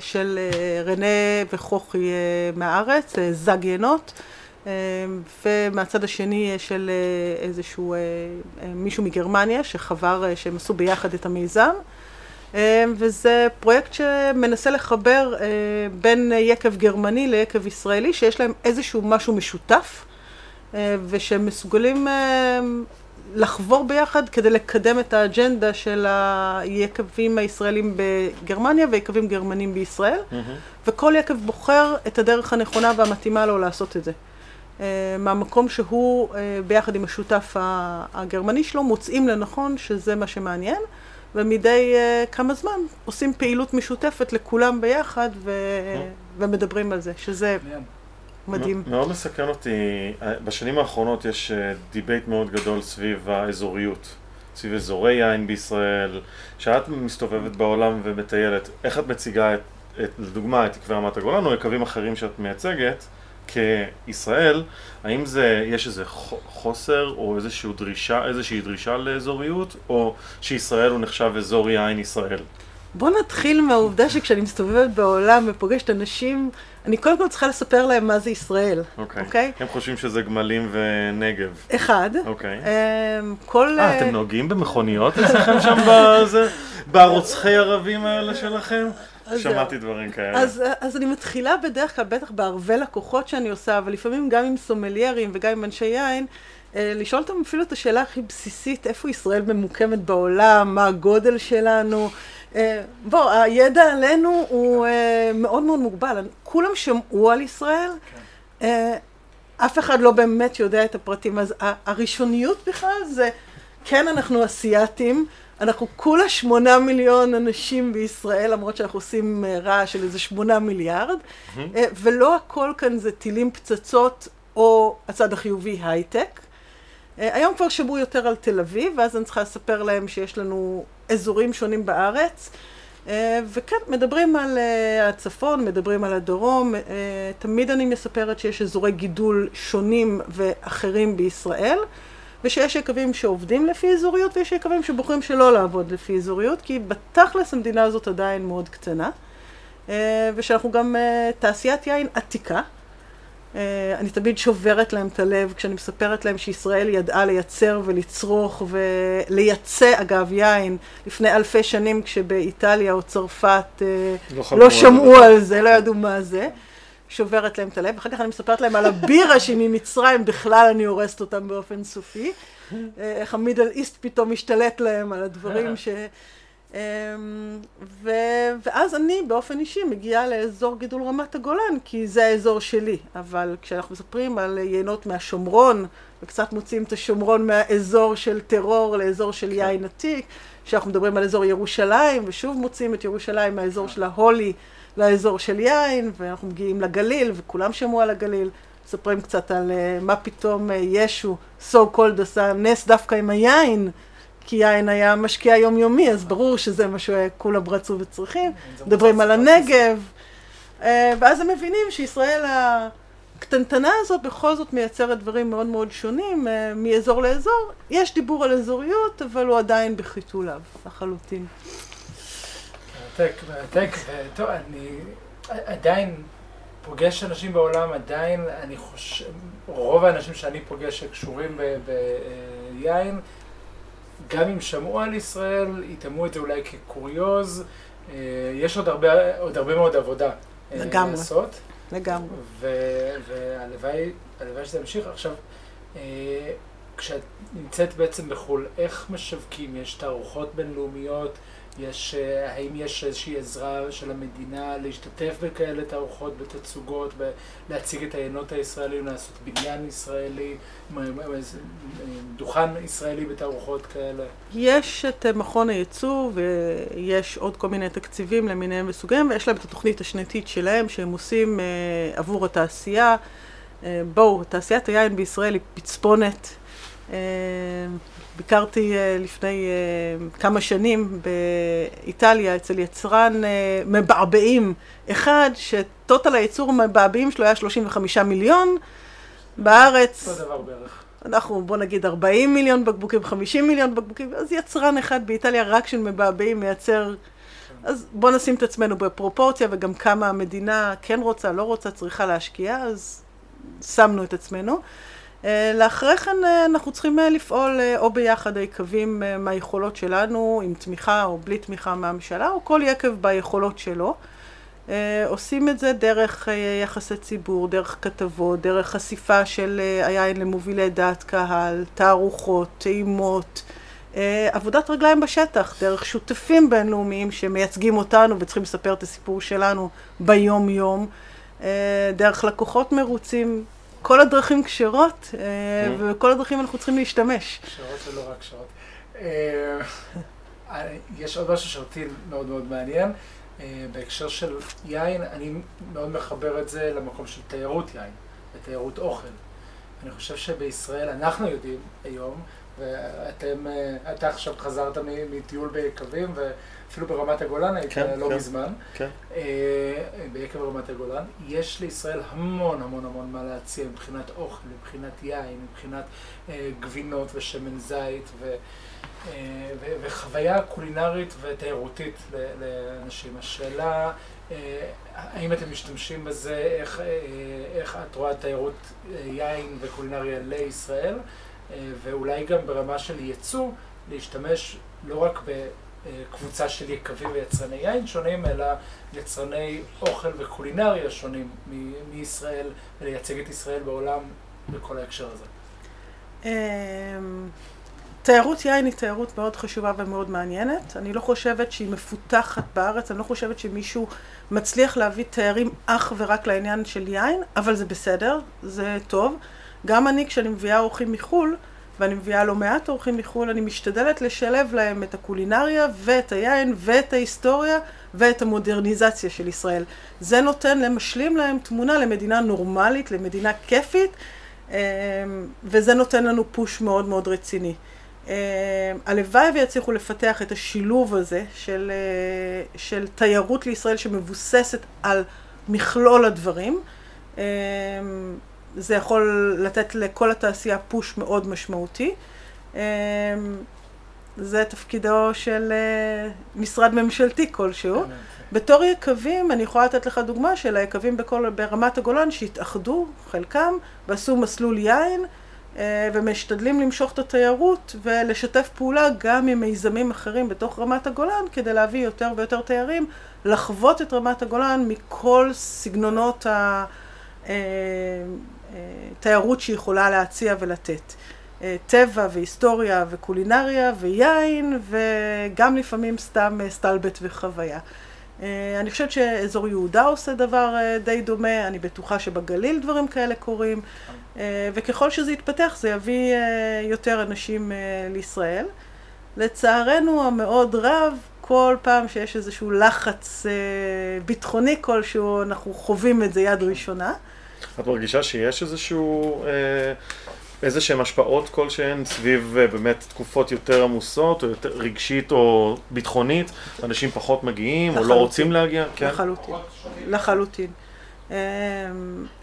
של רנה וכוכי מהארץ, זג ינות. ומהצד השני של איזשהו מישהו מגרמניה שחבר, שהם עשו ביחד את המיזם. וזה פרויקט שמנסה לחבר בין יקב גרמני ליקב ישראלי, שיש להם איזשהו משהו משותף, ושהם מסוגלים לחבור ביחד כדי לקדם את האג'נדה של היקבים הישראלים בגרמניה ויקבים גרמנים בישראל, mm-hmm. וכל יקב בוחר את הדרך הנכונה והמתאימה לו לעשות את זה. אה, מהמקום שהוא אה, ביחד עם השותף הגרמני שלו מוצאים לנכון שזה מה שמעניין ומדי אה, כמה זמן עושים פעילות משותפת לכולם ביחד ו... ומדברים על זה, שזה מדהים. מאוד מסקרן אותי, בשנים האחרונות יש debate מאוד גדול סביב האזוריות, סביב אזורי יין בישראל, כשאת מסתובבת בעולם ומטיילת, איך את מציגה את, את לדוגמה את עקבי רמת הגולן או יקבים אחרים שאת מייצגת כישראל, האם זה, יש איזה חוסר או איזושהי דרישה, איזושהי דרישה לאזוריות, או שישראל הוא נחשב אזור יין ישראל? בוא נתחיל מהעובדה שכשאני מסתובבת בעולם ופוגשת אנשים, אני קודם כל צריכה לספר להם מה זה ישראל, אוקיי? Okay. Okay? הם חושבים שזה גמלים ונגב. אחד. אוקיי. Okay. אמ, כל... אה, אתם נוהגים במכוניות אצלכם שם בזה? ברוצחי ערבים האלה שלכם? שמעתי דברים כאלה. אז, אז אני מתחילה בדרך כלל, בטח בערבי לקוחות שאני עושה, אבל לפעמים גם עם סומליירים וגם עם אנשי יין, אה, לשאול אותם אפילו את השאלה הכי בסיסית, איפה ישראל ממוקמת בעולם, מה הגודל שלנו. אה, בוא, הידע עלינו הוא אה, מאוד מאוד מוגבל. כולם שמעו על ישראל, כן. אף אחד לא באמת יודע את הפרטים. אז הראשוניות בכלל זה, כן, אנחנו אסייתים. אנחנו כולה שמונה מיליון אנשים בישראל, למרות שאנחנו עושים אה, רעש של איזה שמונה מיליארד, mm-hmm. ולא הכל כאן זה טילים פצצות או הצד החיובי הייטק. אה, היום כבר שמעו יותר על תל אביב, ואז אני צריכה לספר להם שיש לנו אזורים שונים בארץ. וכן, מדברים על הצפון, מדברים על הדרום, תמיד אני מספרת שיש אזורי גידול שונים ואחרים בישראל. ושיש יקבים שעובדים לפי אזוריות ויש יקבים שבוחרים שלא לעבוד לפי אזוריות, כי בתכלס המדינה הזאת עדיין מאוד קטנה, אה, ושאנחנו גם אה, תעשיית יין עתיקה. אה, אני תמיד שוברת להם את הלב כשאני מספרת להם שישראל ידעה לייצר ולצרוך ולייצא אגב יין לפני אלפי שנים כשבאיטליה או צרפת לא, לא שמעו על זה, לא ידעו מה זה. שוברת להם את הלב, אחר כך אני מספרת להם על הבירה שהיא ממצרים, בכלל אני הורסת אותם באופן סופי. אה, איך המידל איסט פתאום משתלט להם על הדברים ש... אמ, ו... ואז אני באופן אישי מגיעה לאזור גידול רמת הגולן, כי זה האזור שלי. אבל כשאנחנו מספרים על יינות מהשומרון, וקצת מוציאים את השומרון מהאזור של טרור לאזור של כן. יין עתיק, כשאנחנו מדברים על אזור ירושלים, ושוב מוציאים את ירושלים מהאזור של ההולי לאזור של יין, ואנחנו מגיעים לגליל, וכולם שמעו על הגליל. מספרים קצת על uh, מה פתאום uh, ישו, so called עשה נס דווקא עם היין, כי יין היה משקיע יומיומי, אז ברור שזה מה שכולם רצו וצריכים. מדברים על הנגב, uh, ואז הם מבינים שישראל הקטנטנה הזאת בכל זאת מייצרת דברים מאוד מאוד שונים uh, מאזור לאזור. יש דיבור על אזוריות, אבל הוא עדיין בחיתוליו, לחלוטין. מרתק, מרתק. טוב, אני עדיין פוגש אנשים בעולם, עדיין, אני חושב, רוב האנשים שאני פוגש שקשורים ביין, גם אם שמעו על ישראל, יטעמו את זה אולי כקוריוז, אה, יש עוד הרבה, עוד הרבה מאוד עבודה אה, לגמרי. לעשות. לגמרי. והלוואי שזה ימשיך. עכשיו, אה, כשאת נמצאת בעצם בחו"ל, איך משווקים? יש תערוכות בינלאומיות? יש, אה, האם יש איזושהי עזרה של המדינה להשתתף בכאלה תערוכות, בתצוגות, להציג את היינות הישראלים, לעשות בניין ישראלי, דוכן ישראלי בתערוכות כאלה? יש את מכון הייצוא ויש עוד כל מיני תקציבים למיניהם וסוגיהם ויש להם את התוכנית השנתית שלהם שהם עושים עבור התעשייה. בואו, תעשיית היין בישראל היא פצפונת. אה, ביקרתי אה, לפני אה, כמה שנים באיטליה אצל יצרן מבעבעים אחד, שטוטל הייצור מבעבעים שלו היה 35 מיליון. בארץ... אותו דבר בערך. אנחנו בוא נגיד 40 מיליון בקבוקים, 50 מיליון בקבוקים, אז יצרן אחד באיטליה רק של מבעבעים מייצר... אז בוא נשים את עצמנו בפרופורציה וגם כמה המדינה כן רוצה, לא רוצה, צריכה להשקיע, אז שמנו את עצמנו. אה, לאחרי כן אה, אנחנו צריכים אה, לפעול או ביחד היקבים מהיכולות שלנו, עם תמיכה או בלי תמיכה מהממשלה, או כל יקב ביכולות שלו. עושים את זה דרך יחסי ציבור, דרך כתבות, דרך חשיפה של היין למובילי דעת קהל, תערוכות, טעימות, עבודת רגליים בשטח, דרך שותפים בינלאומיים שמייצגים אותנו וצריכים לספר את הסיפור שלנו ביום יום, דרך לקוחות מרוצים כל הדרכים כשרות, אה. וכל הדרכים אנחנו צריכים להשתמש. כשרות ולא רק כשרות. אה, יש עוד משהו שאותי מאוד מאוד מעניין. אה, בהקשר של יין, אני מאוד מחבר את זה למקום של תיירות יין, ותיירות אוכל. אני חושב שבישראל, אנחנו יודעים היום, ואתם, אתה עכשיו חזרת מטיול ביקבים, אפילו ברמת הגולן היית כן, לא כן, מזמן, כן. אה, ביקב רמת הגולן. יש לישראל המון המון המון מה להציע מבחינת אוכל, מבחינת יין, מבחינת אה, גבינות ושמן זית ו, אה, ו, וחוויה קולינרית ותיירותית לאנשים. השאלה, אה, האם אתם משתמשים בזה, איך, אה, איך את רואה תיירות אה, יין וקולינריה לישראל, אה, ואולי גם ברמה של ייצוא, להשתמש לא רק ב... קבוצה של יקבים ויצרני יין שונים, אלא יצרני אוכל וקולינריה שונים מישראל, ולייצג את ישראל בעולם בכל ההקשר הזה. אמ, תיירות יין היא תיירות מאוד חשובה ומאוד מעניינת. אני לא חושבת שהיא מפותחת בארץ, אני לא חושבת שמישהו מצליח להביא תיירים אך ורק לעניין של יין, אבל זה בסדר, זה טוב. גם אני, כשאני מביאה אורחים מחו"ל, ואני מביאה לא מעט אורחים מחו"ל, אני משתדלת לשלב להם את הקולינריה ואת היין ואת ההיסטוריה ואת המודרניזציה של ישראל. זה נותן, למשלים להם תמונה למדינה נורמלית, למדינה כיפית, אמ, וזה נותן לנו פוש מאוד מאוד רציני. אמ, הלוואי ויצליחו לפתח את השילוב הזה של, אה, של תיירות לישראל שמבוססת על מכלול הדברים. זה יכול לתת לכל התעשייה פוש מאוד משמעותי. אמ, זה תפקידו של אה, משרד ממשלתי כלשהו. כן, כן. בתור יקבים, אני יכולה לתת לך דוגמה של היקבים בכל, ברמת הגולן שהתאחדו, חלקם, ועשו מסלול יין, אה, ומשתדלים למשוך את התיירות ולשתף פעולה גם עם מיזמים אחרים בתוך רמת הגולן, כדי להביא יותר ויותר תיירים לחוות את רמת הגולן מכל סגנונות ה... אה, תיירות שיכולה להציע ולתת. אה, טבע והיסטוריה וקולינריה ויין וגם לפעמים סתם אה, סטלבט וחוויה. אני חושבת שאזור יהודה עושה דבר די דומה, אני בטוחה שבגליל דברים כאלה קורים וככל שזה יתפתח זה יביא יותר אנשים לישראל. לצערנו המאוד רב, כל פעם שיש איזשהו לחץ ביטחוני כלשהו, אנחנו חווים את זה יד ראשונה. את מרגישה שיש איזשהו, אה, איזה שהן השפעות כלשהן סביב אה, באמת תקופות יותר עמוסות, או יותר רגשית או ביטחונית, אנשים פחות מגיעים, לחלוטין. או לא רוצים להגיע? כן. לחלוטין, לחלוטין. אה,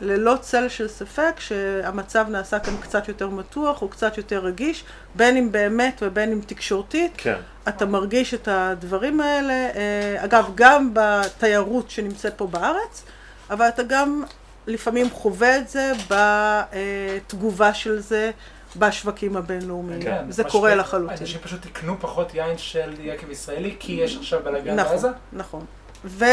ללא צל של ספק שהמצב נעשה כאן קצת יותר מתוח, או קצת יותר רגיש, בין אם באמת ובין אם תקשורתית. כן. אתה מרגיש את הדברים האלה, אגב, גם בתיירות שנמצאת פה בארץ, אבל אתה גם לפעמים חווה את זה בתגובה של זה בשווקים הבינלאומיים. כן, זה קורה לחלוטין. אנשים פשוט יקנו פחות יין של יקב ישראלי, כי יש עכשיו בלאגן נכון, בעזה? נכון. ו...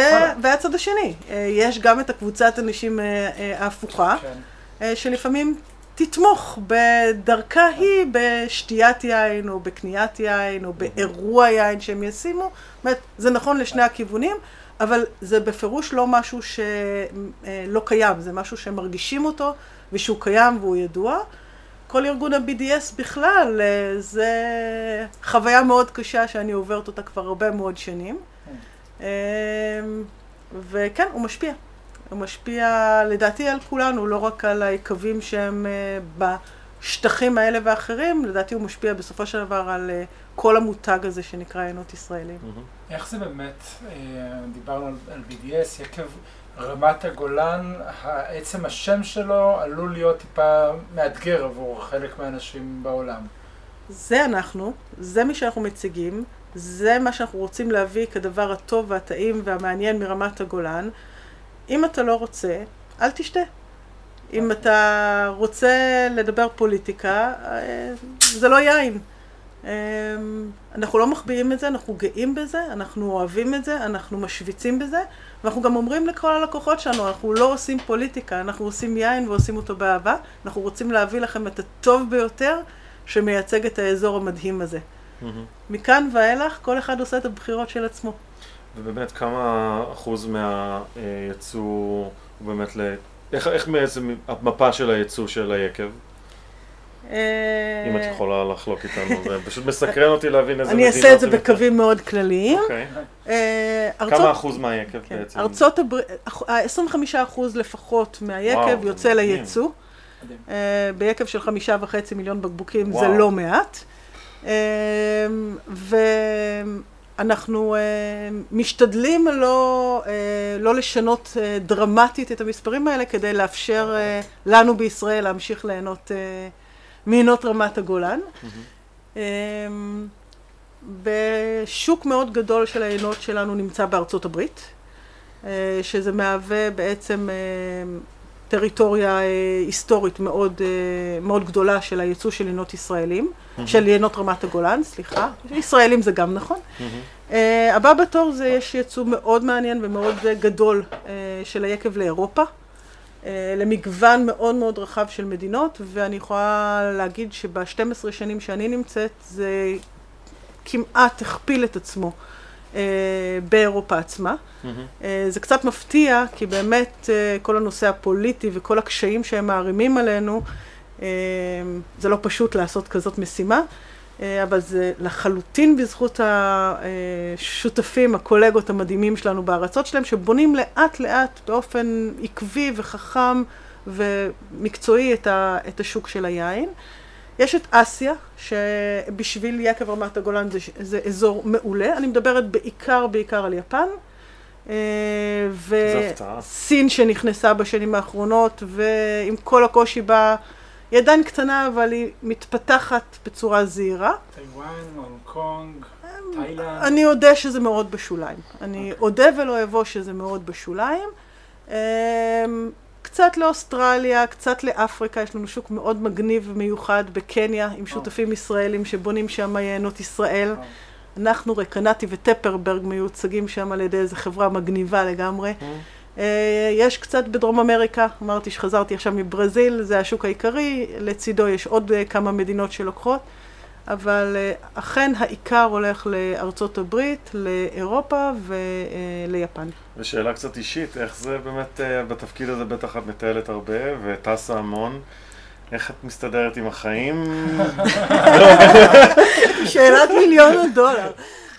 והצד השני, אה, יש גם את הקבוצת אנשים אה, אה, ההפוכה, כן. שלפעמים תתמוך בדרכה היא בשתיית יין, או בקניית יין, או באירוע יין שהם ישימו. זאת אומרת, זה נכון לשני הכיוונים. אבל זה בפירוש לא משהו שלא קיים, זה משהו שמרגישים אותו ושהוא קיים והוא ידוע. כל ארגון ה-BDS בכלל, אה, זה חוויה מאוד קשה שאני עוברת אותה כבר הרבה מאוד שנים. כן. אמ, וכן, הוא משפיע. הוא משפיע לדעתי על כולנו, לא רק על היקבים שהם אה, השטחים האלה ואחרים, לדעתי הוא משפיע בסופו של דבר על אה, כל המותג הזה שנקרא עיינות ישראלים. איך זה באמת, אה, דיברנו על, על BDS, יקב רמת הגולן, עצם השם שלו עלול להיות טיפה מאתגר עבור חלק מהאנשים בעולם. זה אנחנו, זה מי שאנחנו מציגים, זה מה שאנחנו רוצים להביא כדבר הטוב והטעים והמעניין מרמת הגולן. אם אתה לא רוצה, אל תשתה. אם אתה רוצה לדבר פוליטיקה, אה, זה לא יין. אה, אנחנו לא מחביאים את זה, אנחנו גאים בזה, אנחנו אוהבים את זה, אנחנו משוויצים בזה, ואנחנו גם אומרים לכל הלקוחות שלנו, אנחנו לא עושים פוליטיקה, אנחנו עושים יין ועושים אותו באהבה, אנחנו רוצים להביא לכם את הטוב ביותר שמייצג את האזור המדהים הזה. Mm-hmm. מכאן ואילך, כל אחד עושה את הבחירות של עצמו. ובאמת, כמה אחוז מהייצוא הוא באמת ל... איך, איך בעצם המפה של הייצוא של היקב? אה, אם את יכולה לחלוק איתנו, זה פשוט מסקרן אותי להבין איזה מדינה... אני אעשה את זה בקווים מאוד כלליים. אוקיי. אה, כמה אחוז מהיקב כן. בעצם? ארצות הברית, 25 אחוז לפחות מהיקב יוצא לייצוא. אה, ביקב של חמישה וחצי מיליון בקבוקים זה לא מעט. ואנחנו משתדלים לא, לא לשנות דרמטית את המספרים האלה כדי לאפשר לנו בישראל להמשיך ליהנות מעינות רמת הגולן. Mm-hmm. בשוק מאוד גדול של העינות שלנו נמצא בארצות הברית, אה, שזה מהווה בעצם אה, טריטוריה אה, היסטורית מאוד, מאוד גדולה של הייצוא של עינות ישראלים, mm-hmm. של עינות רמת הגולן, סליחה, ישראלים זה גם נכון. Mm-hmm. הבא בתור זה יש ייצוא מאוד מעניין ומאוד גדול של היקב לאירופה. אה, למגוון מאוד מאוד רחב של מדינות, ואני יכולה להגיד שב-12 שנים שאני נמצאת זה כמעט הכפיל את עצמו אה, באירופה עצמה. Mm-hmm. אה, זה קצת מפתיע, כי באמת אה, כל הנושא הפוליטי וכל הקשיים שהם מערימים עלינו, אה, זה לא פשוט לעשות כזאת משימה. אה, אבל זה לחלוטין בזכות השותפים, הקולגות המדהימים שלנו בארצות שלהם, שבונים לאט לאט באופן עקבי וחכם ומקצועי את השוק של היין. יש את אסיה, שבשביל יקב רמת הגולן זה, זה אזור מעולה. אני מדברת בעיקר בעיקר על יפן. אה, וסין שנכנסה בשנים האחרונות, ועם כל הקושי בה היא עדיין קטנה, אבל היא מתפתחת בצורה זהירה. טיוואן, הונג קונג, תאילנד. אני אודה שזה מאוד בשוליים. אני אוקיי. אודה ולא אבוא שזה מאוד בשוליים. קצת לאוסטרליה, קצת לאפריקה, יש לנו שוק מאוד מגניב ומיוחד בקניה, עם שותפים ישראלים שבונים שם יינות ישראל. אנחנו, רקנטי וטפרברג מיוצגים שם על ידי איזו חברה מגניבה לגמרי. אה, יש קצת בדרום אמריקה, אמרתי שחזרתי עכשיו מברזיל, זה השוק העיקרי, לצידו יש עוד אה, כמה מדינות שלוקחות, אבל אה, אכן העיקר הולך לארצות הברית, לאירופה וליפן. ושאלה קצת אישית, איך זה באמת, בתפקיד הזה בטח את מטיילת הרבה וטסה המון. איך את מסתדרת עם החיים? שאלת מיליון הדולר.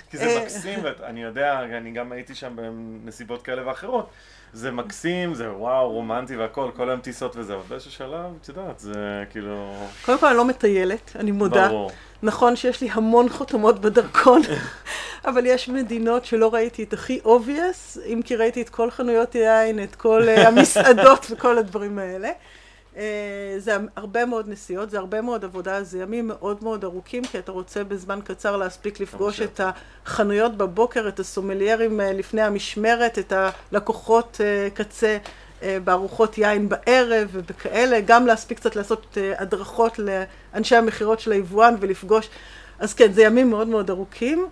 כי זה מקסים, ואני יודע, אני גם הייתי שם בנסיבות כאלה ואחרות. זה מקסים, זה וואו, רומנטי והכל, כל היום טיסות וזה, אבל באיזשהו שלב, את יודעת, זה כאילו... קודם כל אני לא מטיילת, אני מודה. ברור. נכון שיש לי המון חותמות בדרכון, אבל יש מדינות שלא ראיתי את הכי obvious, אם כי ראיתי את כל חנויות יין, את כל uh, המסעדות וכל הדברים האלה. אה, זה הרבה מאוד נסיעות, זה הרבה מאוד עבודה, זה ימים מאוד מאוד ארוכים, כי אתה רוצה בזמן קצר להספיק לפגוש את החנויות בבוקר, את הסומליירים אה, לפני המשמרת, את הלקוחות אה, קצה בארוחות יין בערב ובכאלה, גם להספיק קצת לעשות הדרכות לאנשי המכירות של היבואן ולפגוש, אז כן, זה ימים מאוד מאוד ארוכים.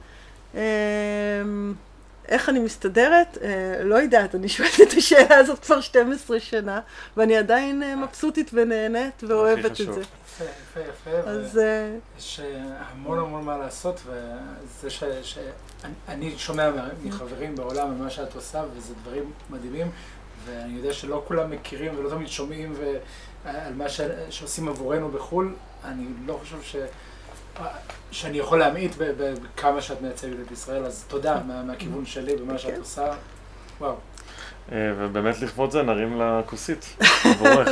איך אני מסתדרת? אה, לא יודעת, אני שואלת את השאלה הזאת כבר 12 שנה, ואני עדיין אה, מבסוטית ונהנית ואוהבת את זה. יפה, יפה, יפה. אז... אה, יש אה, המון המון מה לעשות, וזה שאני שומע מחברים בעולם על מה שאת עושה, וזה דברים מדהימים, ואני יודע שלא כולם מכירים ולא תמיד שומעים על מה שעושים עבורנו בחו"ל. אני לא חושב ש... שאני יכול להמעיט בכמה שאת מייצגת את ישראל, אז תודה מהכיוון שלי במה שאת עושה. וואו. אה, ובאמת לכבוד זה נרים לה כוסית, מבורך.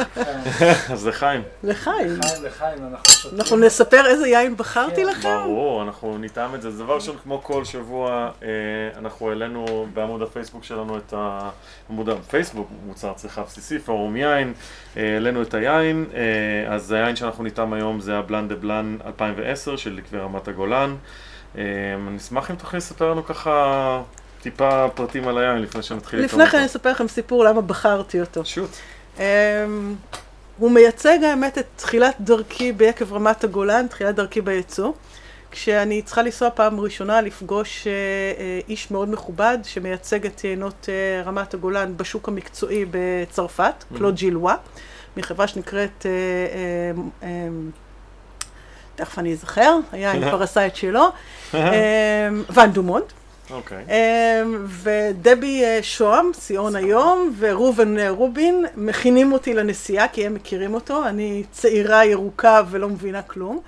אז לחיים. לחיים. לחיים, לחיים, אנחנו. אנחנו נספר איזה יין בחרתי כן, לכם? ברור, אנחנו נטעם את זה. זה דבר ראשון, כמו כל שבוע, אה, אנחנו העלינו בעמוד הפייסבוק שלנו את ה... עמוד הפייסבוק, מוצר צריכה בסיסי, פורום יין, אה, העלינו את היין. אז היין שאנחנו נטעם היום זה הבלן דה בלן 2010 של ליקבי רמת הגולן. אני אשמח אם תוכלי לספר לנו ככה טיפה פרטים על היין לפני שנתחיל לטעום לפני כן אני. אספר לכם סיפור למה בחרתי אותו. שוט. אמ, הוא מייצג האמת את תחילת דרכי ביקב רמת הגולן, תחילת דרכי בייצוא. כשאני צריכה לנסוע פעם ראשונה לפגוש אה, אה, איש מאוד מכובד שמייצג את יינות אה, רמת הגולן בשוק המקצועי בצרפת, קלוד ג'ילווה, מחברה שנקראת, אה, אה, תכף אני אזכר, היין כבר עשה את שלו, Vins du Monde. אוקיי. אמ, ודבי אה, שוהם, ציון היום, וראובן אה, רובין מכינים אותי לנסיעה כי הם מכירים אותו, אני צעירה ירוקה ולא מבינה כלום.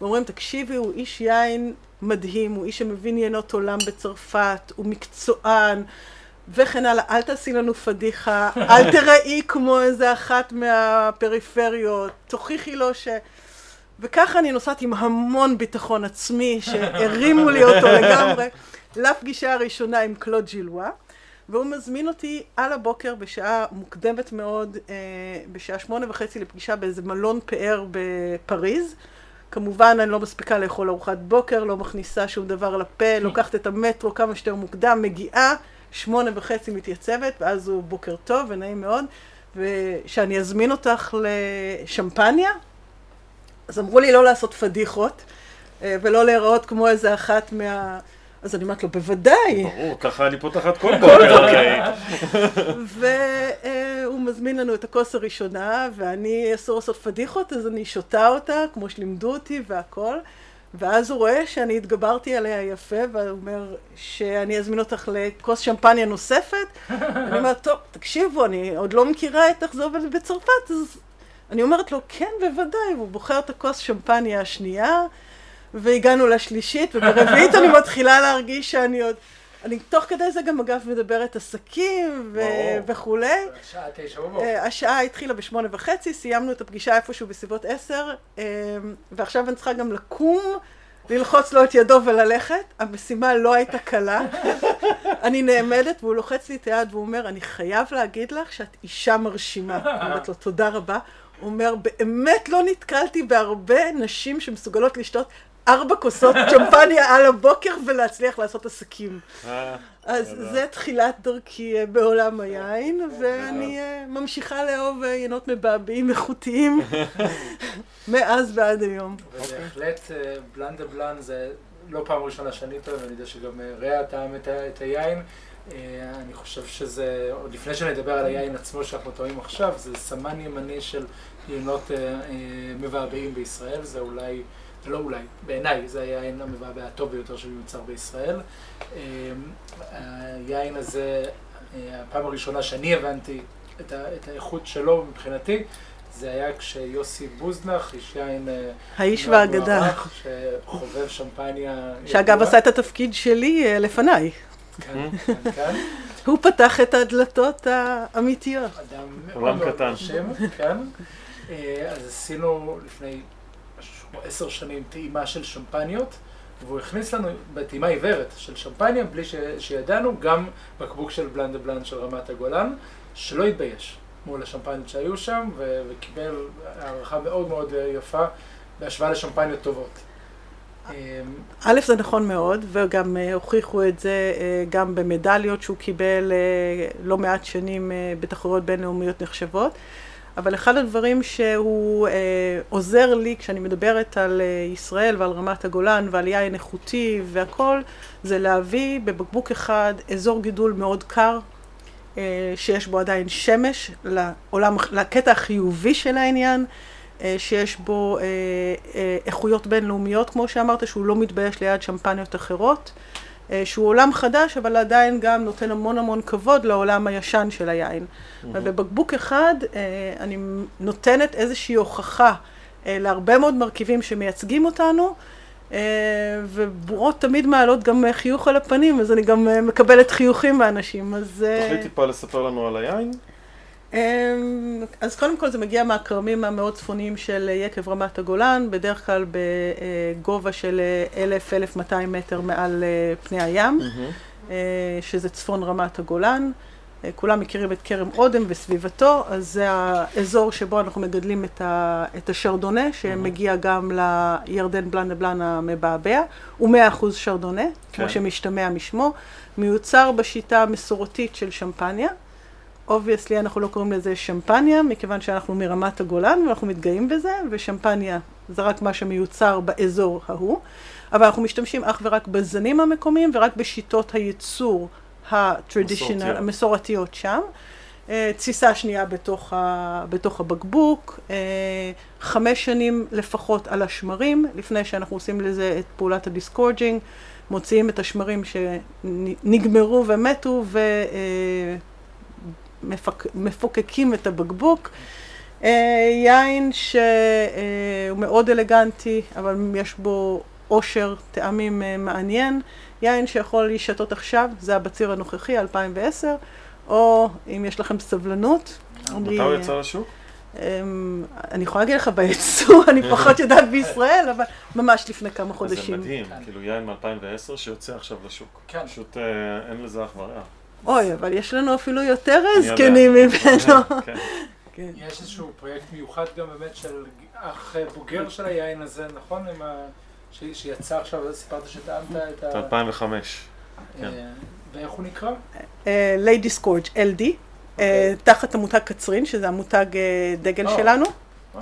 ואומרים, תקשיבי, הוא איש יין מדהים, הוא איש שמבין יינות עולם בצרפת, הוא מקצוען, וכן הלאה, אל תעשי לנו פדיחה, אל תראי כמו איזה אחת מהפריפריות, תוכיחי לו ש... וככה אני נוסעת עם המון ביטחון עצמי, שהרימו לי אותו לגמרי, לפגישה הראשונה עם קלוד ג'ילווה, והוא מזמין אותי על הבוקר בשעה מוקדמת מאוד, אה, בשעה שמונה וחצי לפגישה באיזה מלון פאר בפריז. כמובן אני לא מספיקה לאכול ארוחת בוקר, לא מכניסה שום דבר לפה, לוקחת את המטרו כמה שיותר מוקדם, מגיעה, שמונה וחצי מתייצבת, ואז הוא בוקר טוב ונעים מאוד, ושאני אזמין אותך לשמפניה, אז אמרו לי לא לעשות פדיחות, אה, ולא להיראות כמו איזה אחת מה... אז אני אומרת לו, בוודאי. ברור, ככה אני פותחת כל בוקר, אוקיי. והוא מזמין לנו את הכוס הראשונה, ואני אסור לעשות פדיחות, אז אני שותה אותה, כמו שלימדו אותי והכל. ואז הוא רואה שאני התגברתי עליה יפה, והוא אומר שאני אזמין אותך לכוס שמפניה נוספת. אני אומרת, טוב, תקשיבו, אני עוד לא מכירה את איך זה עובד בצרפת, אז אני אומרת לו, כן, בוודאי, והוא בוחר את הכוס שמפניה השנייה, והגענו לשלישית, וברביעית אני מתחילה להרגיש שאני עוד... אני תוך כדי זה גם אגב מדברת עסקים ו-. וכולי. שעה תשע בבוקר. אה, השעה התחילה בשמונה וחצי, סיימנו את הפגישה איפשהו בסביבות עשר, אה, ועכשיו אני צריכה גם לקום, ללחוץ לו את ידו וללכת. המשימה לא הייתה קלה. אני נעמדת והוא לוחץ לי את היד והוא אומר, אני חייב להגיד לך שאת אישה מרשימה. אני אומרת לו, תודה רבה. הוא אומר, באמת לא נתקלתי בהרבה נשים שמסוגלות לשתות ארבע כוסות צ'מפניה על הבוקר ולהצליח לעשות עסקים. אה, אז. זה תחילת דרכי אה, בעולם היין, ואני אה, ממשיכה לאהוב אה, יינות מבעבעים איכותיים מאז ועד היום. ובהחלט אה, בלן דה בלן זה לא פעם ראשונה שאני טוען, ואני יודע שגם רע טעם את היין. אני חושב שזה, עוד לפני שנדבר על היין עצמו שאנחנו טועים עכשיו, זה סמן ימני של יינות מבעבעים בישראל, זה אולי, לא אולי, בעיניי זה היין המבעבע הטוב ביותר שמיוצר בישראל. אה, היין הזה, אה, הפעם הראשונה שאני הבנתי את, ה, את האיכות שלו מבחינתי, זה היה כשיוסי בוזנח, איש יין אה, האיש והאגדה, שחובב שמפניה. שאגב ידוע. עשה את התפקיד שלי אה, לפניי. כן, כן, כן. הוא פתח את הדלתות האמיתיות. אדם מאוד מאוד קטן. מרשים, כן. אז עשינו לפני כמו עשר שנים טעימה של שמפניות, והוא הכניס לנו בטעימה עיוורת של שמפניה, בלי ש- שידענו, גם בקבוק של בלן דה בלן של רמת הגולן, שלא התבייש מול השמפניות שהיו שם, ו- וקיבל הערכה מאוד מאוד אה, יפה בהשוואה לשמפניות טובות. אה, א', זה נכון מאוד, וגם אה, הוכיחו את זה אה, גם במדליות שהוא קיבל לא מעט שנים בתחרויות בינלאומיות נחשבות. אבל אחד הדברים שהוא אה, עוזר לי כשאני מדברת על אה, ישראל ועל רמת הגולן ועל יין איכותי והכל, זה להביא בבקבוק אחד אזור גידול מאוד קר, אה, שיש בו עדיין שמש, לעולם, לקטע החיובי של העניין, אה, שיש בו אה, אה, איכויות בינלאומיות, כמו שאמרת, שהוא לא מתבייש ליד שמפניות אחרות, אה, שהוא עולם חדש, אבל עדיין גם נותן המון המון כבוד לעולם הישן של היין. ובבקבוק אחד אה, אני נותנת איזושהי הוכחה אה, להרבה מאוד מרכיבים שמייצגים אותנו, אה, ובורות תמיד מעלות גם אה, חיוך על הפנים, אז אני גם אה, מקבלת חיוכים מאנשים, אז... אה, תוכלי טיפה לספר לנו על היין? אמ, אז קודם כל זה מגיע מהכרמים המאוד צפוניים של יקב רמת הגולן, בדרך כלל בגובה של 1,000-1,200 מטר מעל אה, פני הים, אה, שזה צפון רמת הגולן. אה, כולם מכירים את כרם אודם וסביבתו, אז זה האזור שבו אנחנו מגדלים את, ה, את השרדונה, שמגיע גם לירדן Blanc de Blancs המבעבע, הוא 100% שרדונה, כן. כמו שמשתמע משמו, מיוצר בשיטה המסורתית של שמפניה. obviously אנחנו לא קוראים לזה שמפניה, מכיוון שאנחנו מרמת הגולן ואנחנו מתגאים בזה, ושמפניה זה רק מה שמיוצר באזור ההוא, אבל אנחנו משתמשים אך ורק בזנים המקומיים ורק בשיטות הייצור ה traditional, מסורתיות. המסורתיות שם. אה, תסיסה שנייה בתוך, ה, בתוך הבקבוק, אה, חמש שנים לפחות על השמרים, לפני שאנחנו עושים לזה את פעולת ה disgorging, מוציאים את השמרים שנגמרו ומתו ומפוקקים את הבקבוק. אה, יין שהוא מאוד אלגנטי, אבל יש בו עושר טעמים אה, מעניין. יין שיכול להישתות עכשיו, זה הבציר הנוכחי, 2010, או אם יש לכם סבלנות. מתי הוא יצא לשוק? אמ, אני יכולה להגיד לך בייצוא, אני פחות יודעת בישראל, אבל ממש לפני כמה זה חודשים. מדהים, כן. כאילו יין מ-2010 שיוצא עכשיו לשוק. כן. פשוט אה, אין לזה אח ורע. אוי, אבל יש לנו אפילו יותר. זקנים ממנו. כן. כן. יש איזשהו פרויקט מיוחד גם באמת של אח בוגר של היין הזה, נכון? עם ה... ש... שיצא עכשיו, סיפרת שטעמת את ה... את 2005. כן. אה, ואיך הוא נקרא? ליידי סקורג' LD, תחת המותג קצרין, שזה המותג אה, דגל. שלנו.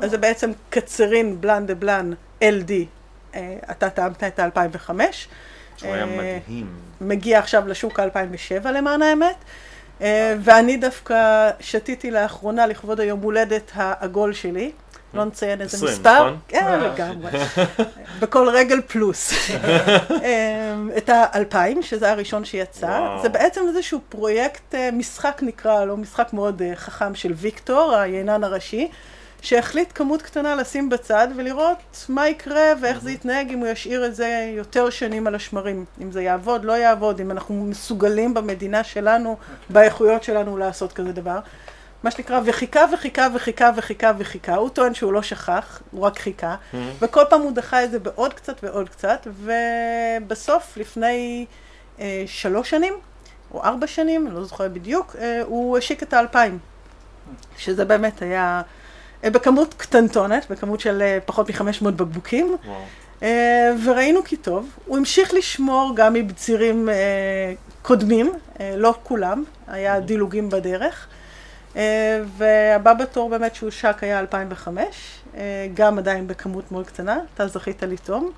אז זה בעצם קצרין בלן דה בלן LD, אה, אתה טעמת את ה-2005. שהוא היה אה, מדהים. מגיע עכשיו לשוק ה-2007 למען האמת. אה, ואני דווקא שתיתי לאחרונה לכבוד היום הולדת העגול שלי. לא נציין איזה 20, מספר. נכון? כן. לגמרי. בכל רגל פלוס. את האלפיים, שזה הראשון שיצא. וואו. זה בעצם איזשהו פרויקט, משחק נקרא לו, משחק מאוד חכם של ויקטור, היינן הראשי. שהחליט כמות קטנה לשים בצד ולראות מה יקרה ואיך זה יתנהג אם הוא ישאיר את זה יותר שנים על השמרים. אם זה יעבוד, לא יעבוד, אם אנחנו מסוגלים במדינה שלנו, באיכויות שלנו לעשות כזה דבר. מה שנקרא, וחיכה וחיכה וחיכה וחיכה וחיכה. הוא טוען שהוא לא שכח, הוא רק חיכה. וכל פעם הוא דחה את זה בעוד קצת ועוד קצת, ובסוף, לפני אה, שלוש שנים, או ארבע שנים, אני לא זוכרת בדיוק, אה, הוא השיק את האלפיים. שזה באמת היה בכמות קטנטונת, בכמות של אה, פחות מ-500 בקבוקים, וואו. אה, וראינו כי טוב. הוא המשיך לשמור גם מבצירים אה, קודמים, אה, לא כולם, היה דילוגים בדרך. אה, והבא בתור באמת שהושק היה 2005, אה, גם עדיין בכמות מאוד קטנה, אתה זכית לטעום.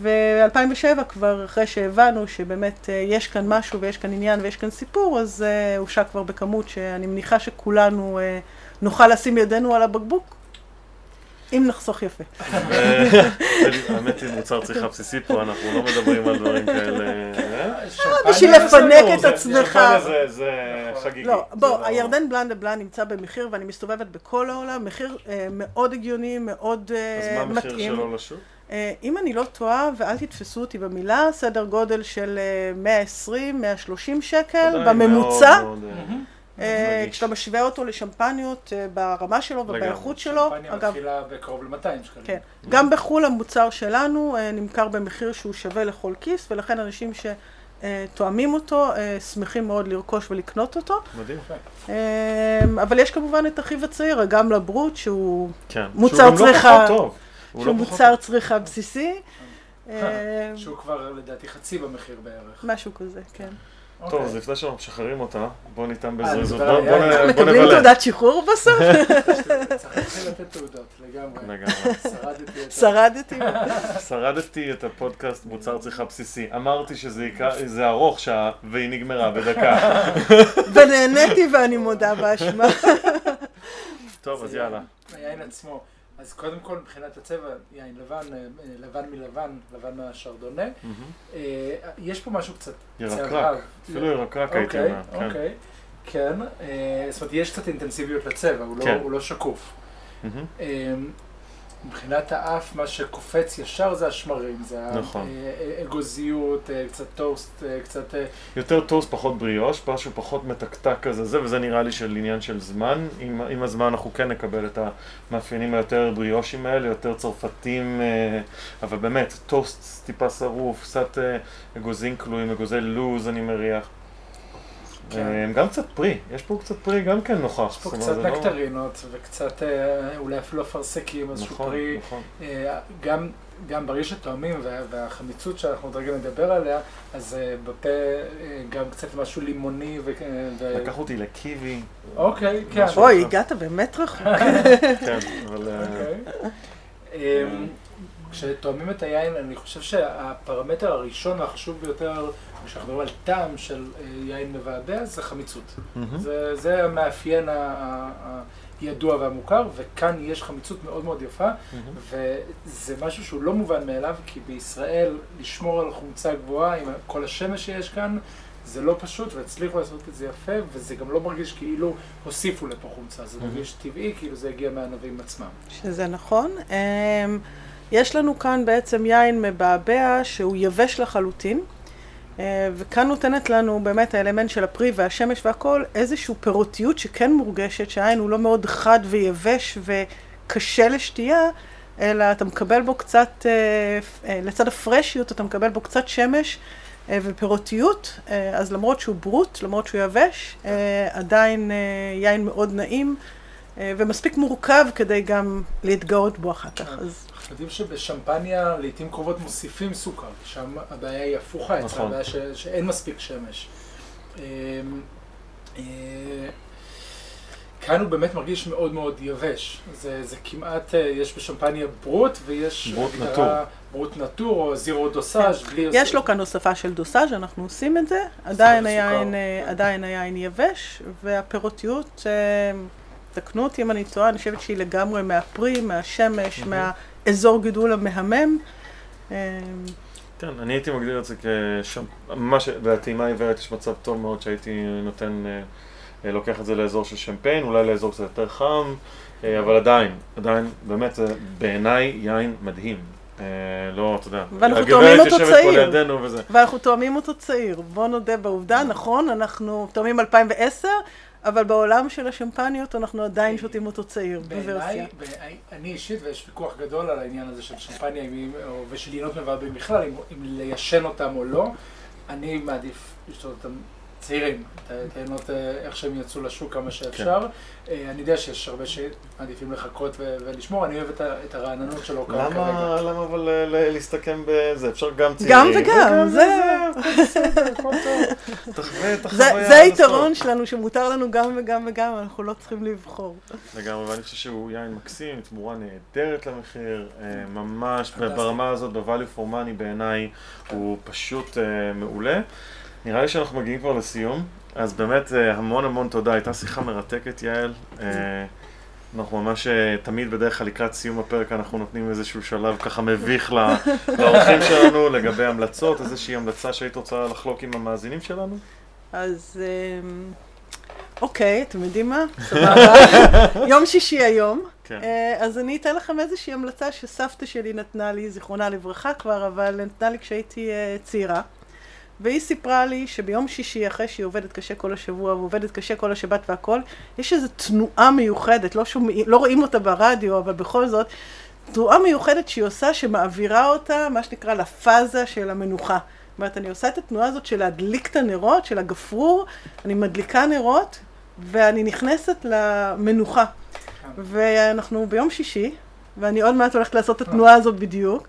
ו-2007 כבר אחרי שהבנו שבאמת אה, יש כאן משהו ויש כאן עניין ויש כאן סיפור, אז אה, הושק כבר בכמות שאני מניחה שכולנו אה, נוכל לשים ידנו על הבקבוק, אם נחסוך יפה. אה, האמת היא מוצר צריכה בסיסי פה, אנחנו לא מדברים על דברים כאלה. אה? שמפניה בשביל לפנק לא, את עצמך. זה-. חגיגי. לא, בוא, הירדן בלן דה בלן נמצא במחיר, ואני מסתובבת בכל העולם, מחיר אה, מאוד הגיוני, מאוד אה, אז מה המחיר מתאים. שלו לשוק? אה, אם אני לא טועה, ואל תתפסו אותי במילה, סדר גודל של אה, 120-130 שקל בממוצע. אה. כשאתה משווה אותו לשמפניות אה, ברמה שלו. ובאיכות שלו, שמפניה מתחילה בקרוב ל-200 שקלים. כן, גם בחו"ל המוצר שלנו אה, נמכר במחיר שהוא שווה לכל כיס, ולכן אנשים שתואמים אותו, אה, שמחים מאוד לרכוש ולקנות אותו. מדהים. אבל יש כמובן את אחיו הצעיר, אגם לברוט, שהוא כן. מוצר שהוא גם לא צריכה- פחות טוב. הוא שהוא לא פחות מוצר צריכה בסיסי. שהוא כבר לדעתי חצי במחיר בערך. משהו כזה, כן. טוב, אוקיי. אז לפני שאנחנו משחררים אותה, בוא ניתן אה, בזריזות. נדבר בוא- בוא יין. נ- בוא מקבלים נבלה. תעודת שחרור בסוף? צריך להתחיל לתת תעודות, לגמרי. לגמרי. שרדתי את. שרדתי. את הפודקאסט מוצר צריכה בסיסי. אמרתי שזה ייקח- זה ארוך שעה, והיא נגמרה בדקה. ונהניתי ואני מודה באשמה. טוב, אז יאללה. היין עצמו. אז קודם כל מבחינת הצבע, יין לבן, אה, לבן מלבן, לבן מהשרדונה. אה, יש פה משהו קצת ירקרק. אפילו ירקרק הייתי אוקיי, אומר. כן. אוקיי. כן, אה, זאת אומרת יש קצת אינטנסיביות לצבע, הוא לא- כן. הוא לא שקוף. מהמם. אה, מבחינת האף, מה שקופץ ישר זה השמרים, זה נכון. האגוזיות, אה, קצת טוסט, אה, קצת... אה, יותר טוסט, פחות בריאוש, משהו פחות מתקתק כזה, זה, וזה נראה לי של עניין של זמן. עם, עם הזמן אנחנו כן נקבל את המאפיינים היותר בריאושים האלה, יותר צרפתים, אבל באמת, טוסט טיפה שרוף, קצת אגוזים כלואים, אגוזי לוז אני מריח. כן. גם קצת פרי, יש פה קצת פרי גם כן נוכח. יש פה קצת לא- נקטרינות לא... וקצת אולי אפילו אפרסקים, איזשהו נכון, פרי. נכון. גם, גם ברגע שתואמים והחמיצות שאנחנו עוד רגע נדבר עליה, אז בפה גם קצת משהו לימוני. ו... לקח אותי לקיבי. אוקיי, כן. אוי, הגעת באמת רחוק. כן, אבל... אוקיי. אמ, כשתואמים את היין, אני חושב שהפרמטר הראשון והחשוב ביותר כשאנחנו מדברים על טעם של אה, יין מבעבע, זה חמיצות. Mm-hmm. זה, זה המאפיין הידוע והמוכר, וכאן יש חמיצות מאוד מאוד יפה, mm-hmm. וזה משהו שהוא לא מובן מאליו, כי בישראל לשמור על חומצה גבוהה עם כל השמש שיש כאן, זה לא פשוט, והצליחו לעשות את זה יפה, וזה גם לא מרגיש כאילו הוסיפו לפה חומצה, זה מרגיש טבעי, כאילו זה הגיע מהענבים עצמם. שזה נכון. יש לנו כאן בעצם יין מבעבע שהוא יבש לחלוטין. אה, וכאן נותנת לנו באמת האלמנט של הפרי והשמש והכל איזושהי פירותיות שכן מורגשת, שהעין הוא לא מאוד חד ויבש וקשה לשתייה, אלא אתה מקבל בו קצת, אה, אה, לצד הפרשיות אתה מקבל בו קצת שמש ופירותיות, אז למרות שהוא ברוט, למרות שהוא יבש, עדיין יין מאוד נעים. ומספיק מורכב כדי גם להתגאות בו אחר כך. אז יודעים שבשמפניה לעיתים קרובות מוסיפים סוכר, שם הבעיה היא הפוכה, נכון. הבעיה ש, שאין מספיק שמש. אמ, אה, כאן הוא באמת מרגיש מאוד מאוד יבש. זה, זה כמעט, אה, יש בשמפניה ברוט ויש ברוט נטור. ברוט נטור או זירו דוסאז' בלי... יש לו כאן הוספה של דוסאז', אנחנו עושים את זה. עדיין היין, אה, עדיין היין יבש, והפירותיות, תקנו אותי אם אני טועה, אני חושבת שהיא לגמרי מהפרי, מהשמש, מה... אזור גידול המהמם. כן, אני הייתי מגדיר את זה כשם, ממש, בטעימה עיוורת יש מצב טוב מאוד שהייתי נותן, אה, אה, לוקח את זה לאזור של שמפיין, אולי לאזור קצת יותר חם, אה, אבל עדיין, עדיין, באמת זה בעיניי יין מדהים. לא, אתה יודע, ואנחנו תואמים אותו צעיר, ואנחנו תואמים אותו צעיר, בוא נודה בעובדה, נכון, אנחנו תואמים 2010, אבל בעולם של השמפניות אנחנו עדיין שותים אותו צעיר, בוורסיה. אני אישית, ויש ויכוח גדול על העניין הזה של שמפניה ושל יינות מבעבעים בכלל, אם ליישן אותם או לא, אני מעדיף לשתות אותם צעירים, תהנות אה, איך שהם יצאו לשוק כמה שאפשר. כן. אה, אני יודע שיש הרבה שמעדיפים לחכות ולשמור, אני אוהב את הרעננות שלו כרגע. למה למה אבל אה, להסתכם בזה? אפשר גם צעירים. גם וגם, זה... זה היתרון שלנו, שמותר לנו גם וגם וגם, אנחנו לא צריכים לבחור. לגמרי, ואני חושב שהוא יין מקסים, תמורה נהדרת למחיר, ממש ברמה הזאת, ב-value for money בעיניי, הוא פשוט מעולה. נראה לי שאנחנו מגיעים כבר לסיום, אז באמת אה, המון המון תודה, הייתה שיחה מרתקת יעל. אה, אנחנו ממש אה, תמיד בדרך כלל לקראת סיום הפרק אנחנו נותנים איזשהו שלב ככה מביך לאורחים שלנו לגבי המלצות, איזושהי המלצה שהיית רוצה לחלוק עם המאזינים שלנו? אז אוקיי, אתם יודעים מה? סבבה. יום שישי היום. כן. אז אני אתן לכם איזושהי המלצה שסבתא שלי נתנה לי, זיכרונה לברכה כבר, אבל נתנה לי כשהייתי צעירה. והיא סיפרה לי שביום שישי, אחרי שהיא עובדת קשה כל השבוע ועובדת קשה כל השבת והכל, יש איזו תנועה מיוחדת, לא, שומע, לא רואים אותה ברדיו, אבל בכל זאת, תנועה מיוחדת שהיא עושה, שמעבירה אותה, מה שנקרא, לפאזה של המנוחה. זאת אומרת, אני עושה את התנועה הזאת של להדליק את הנרות, של הגפרור, אני מדליקה נרות, ואני נכנסת למנוחה. ואנחנו ביום שישי, ואני עוד מעט הולכת לעשות את התנועה הזאת בדיוק.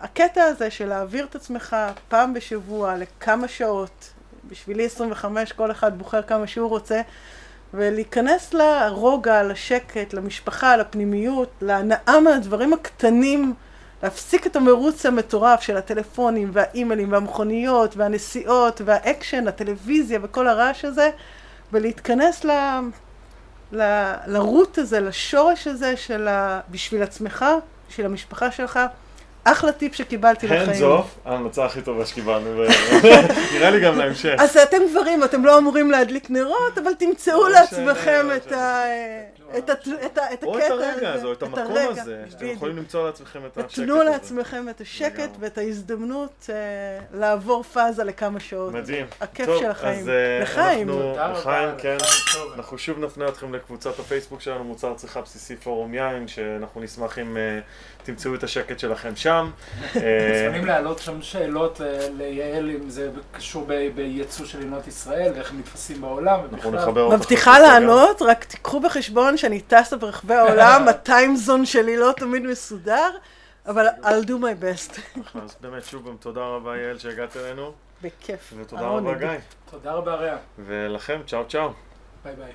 הקטע הזה של להעביר את עצמך פעם בשבוע לכמה שעות, בשבילי 25, כל אחד בוחר כמה שהוא רוצה, ולהיכנס לרוגע, לשקט, למשפחה, לפנימיות, להנאה מהדברים הקטנים, להפסיק את המרוץ המטורף של הטלפונים והאימיילים והמכוניות והנסיעות והאקשן, הטלוויזיה וכל הרעש הזה, ולהתכנס ל... ל... לרוט הזה, לשורש הזה של ה... בשביל עצמך, בשביל המשפחה שלך. אחלה טיפ שקיבלתי hands לחיים. off, ההמלצה הכי טובה שקיבלנו, נראה לי גם להמשך. אז אתם גברים, אתם לא אמורים להדליק נרות, אבל תמצאו לעצמכם את לא ה- את ה- את ה- את או את הקטע הרגע הזה, או את המקום הזה, שאתם. יכולים למצוא לעצמכם את השקט הזה. תנו לעצמכם את השקט. ואת ההזדמנות אה, לעבור פאזה לכמה שעות. מדהים. הכיף טוב, של החיים. אז אה, לחיים. לחיים, כן. אנחנו שוב נפנה אתכם לקבוצת הפייסבוק שלנו, מוצר צריכה בסיסי פורום יין, שאנחנו נשמח אם אה, תמצאו את השקט שלכם שם. אה, מוזמנים להעלות שם שאלות אה, ליעל אם זה קשור בייצוא של מדינת ישראל ואיך הם נתפסים בעולם אנחנו ובכלל. מבטיחה. לענות, רק תיקחו בחשבון שאני טסה ברחבי העולם, הטיימזון שלי לא תמיד מסודר, אבל I'll do my best. אז באמת, שוב גם תודה רבה יעל שהגעת אלינו, בכיף. ותודה. רבה גיא. תודה רבה רע. ולכם, צ'או צ'או. ביי ביי.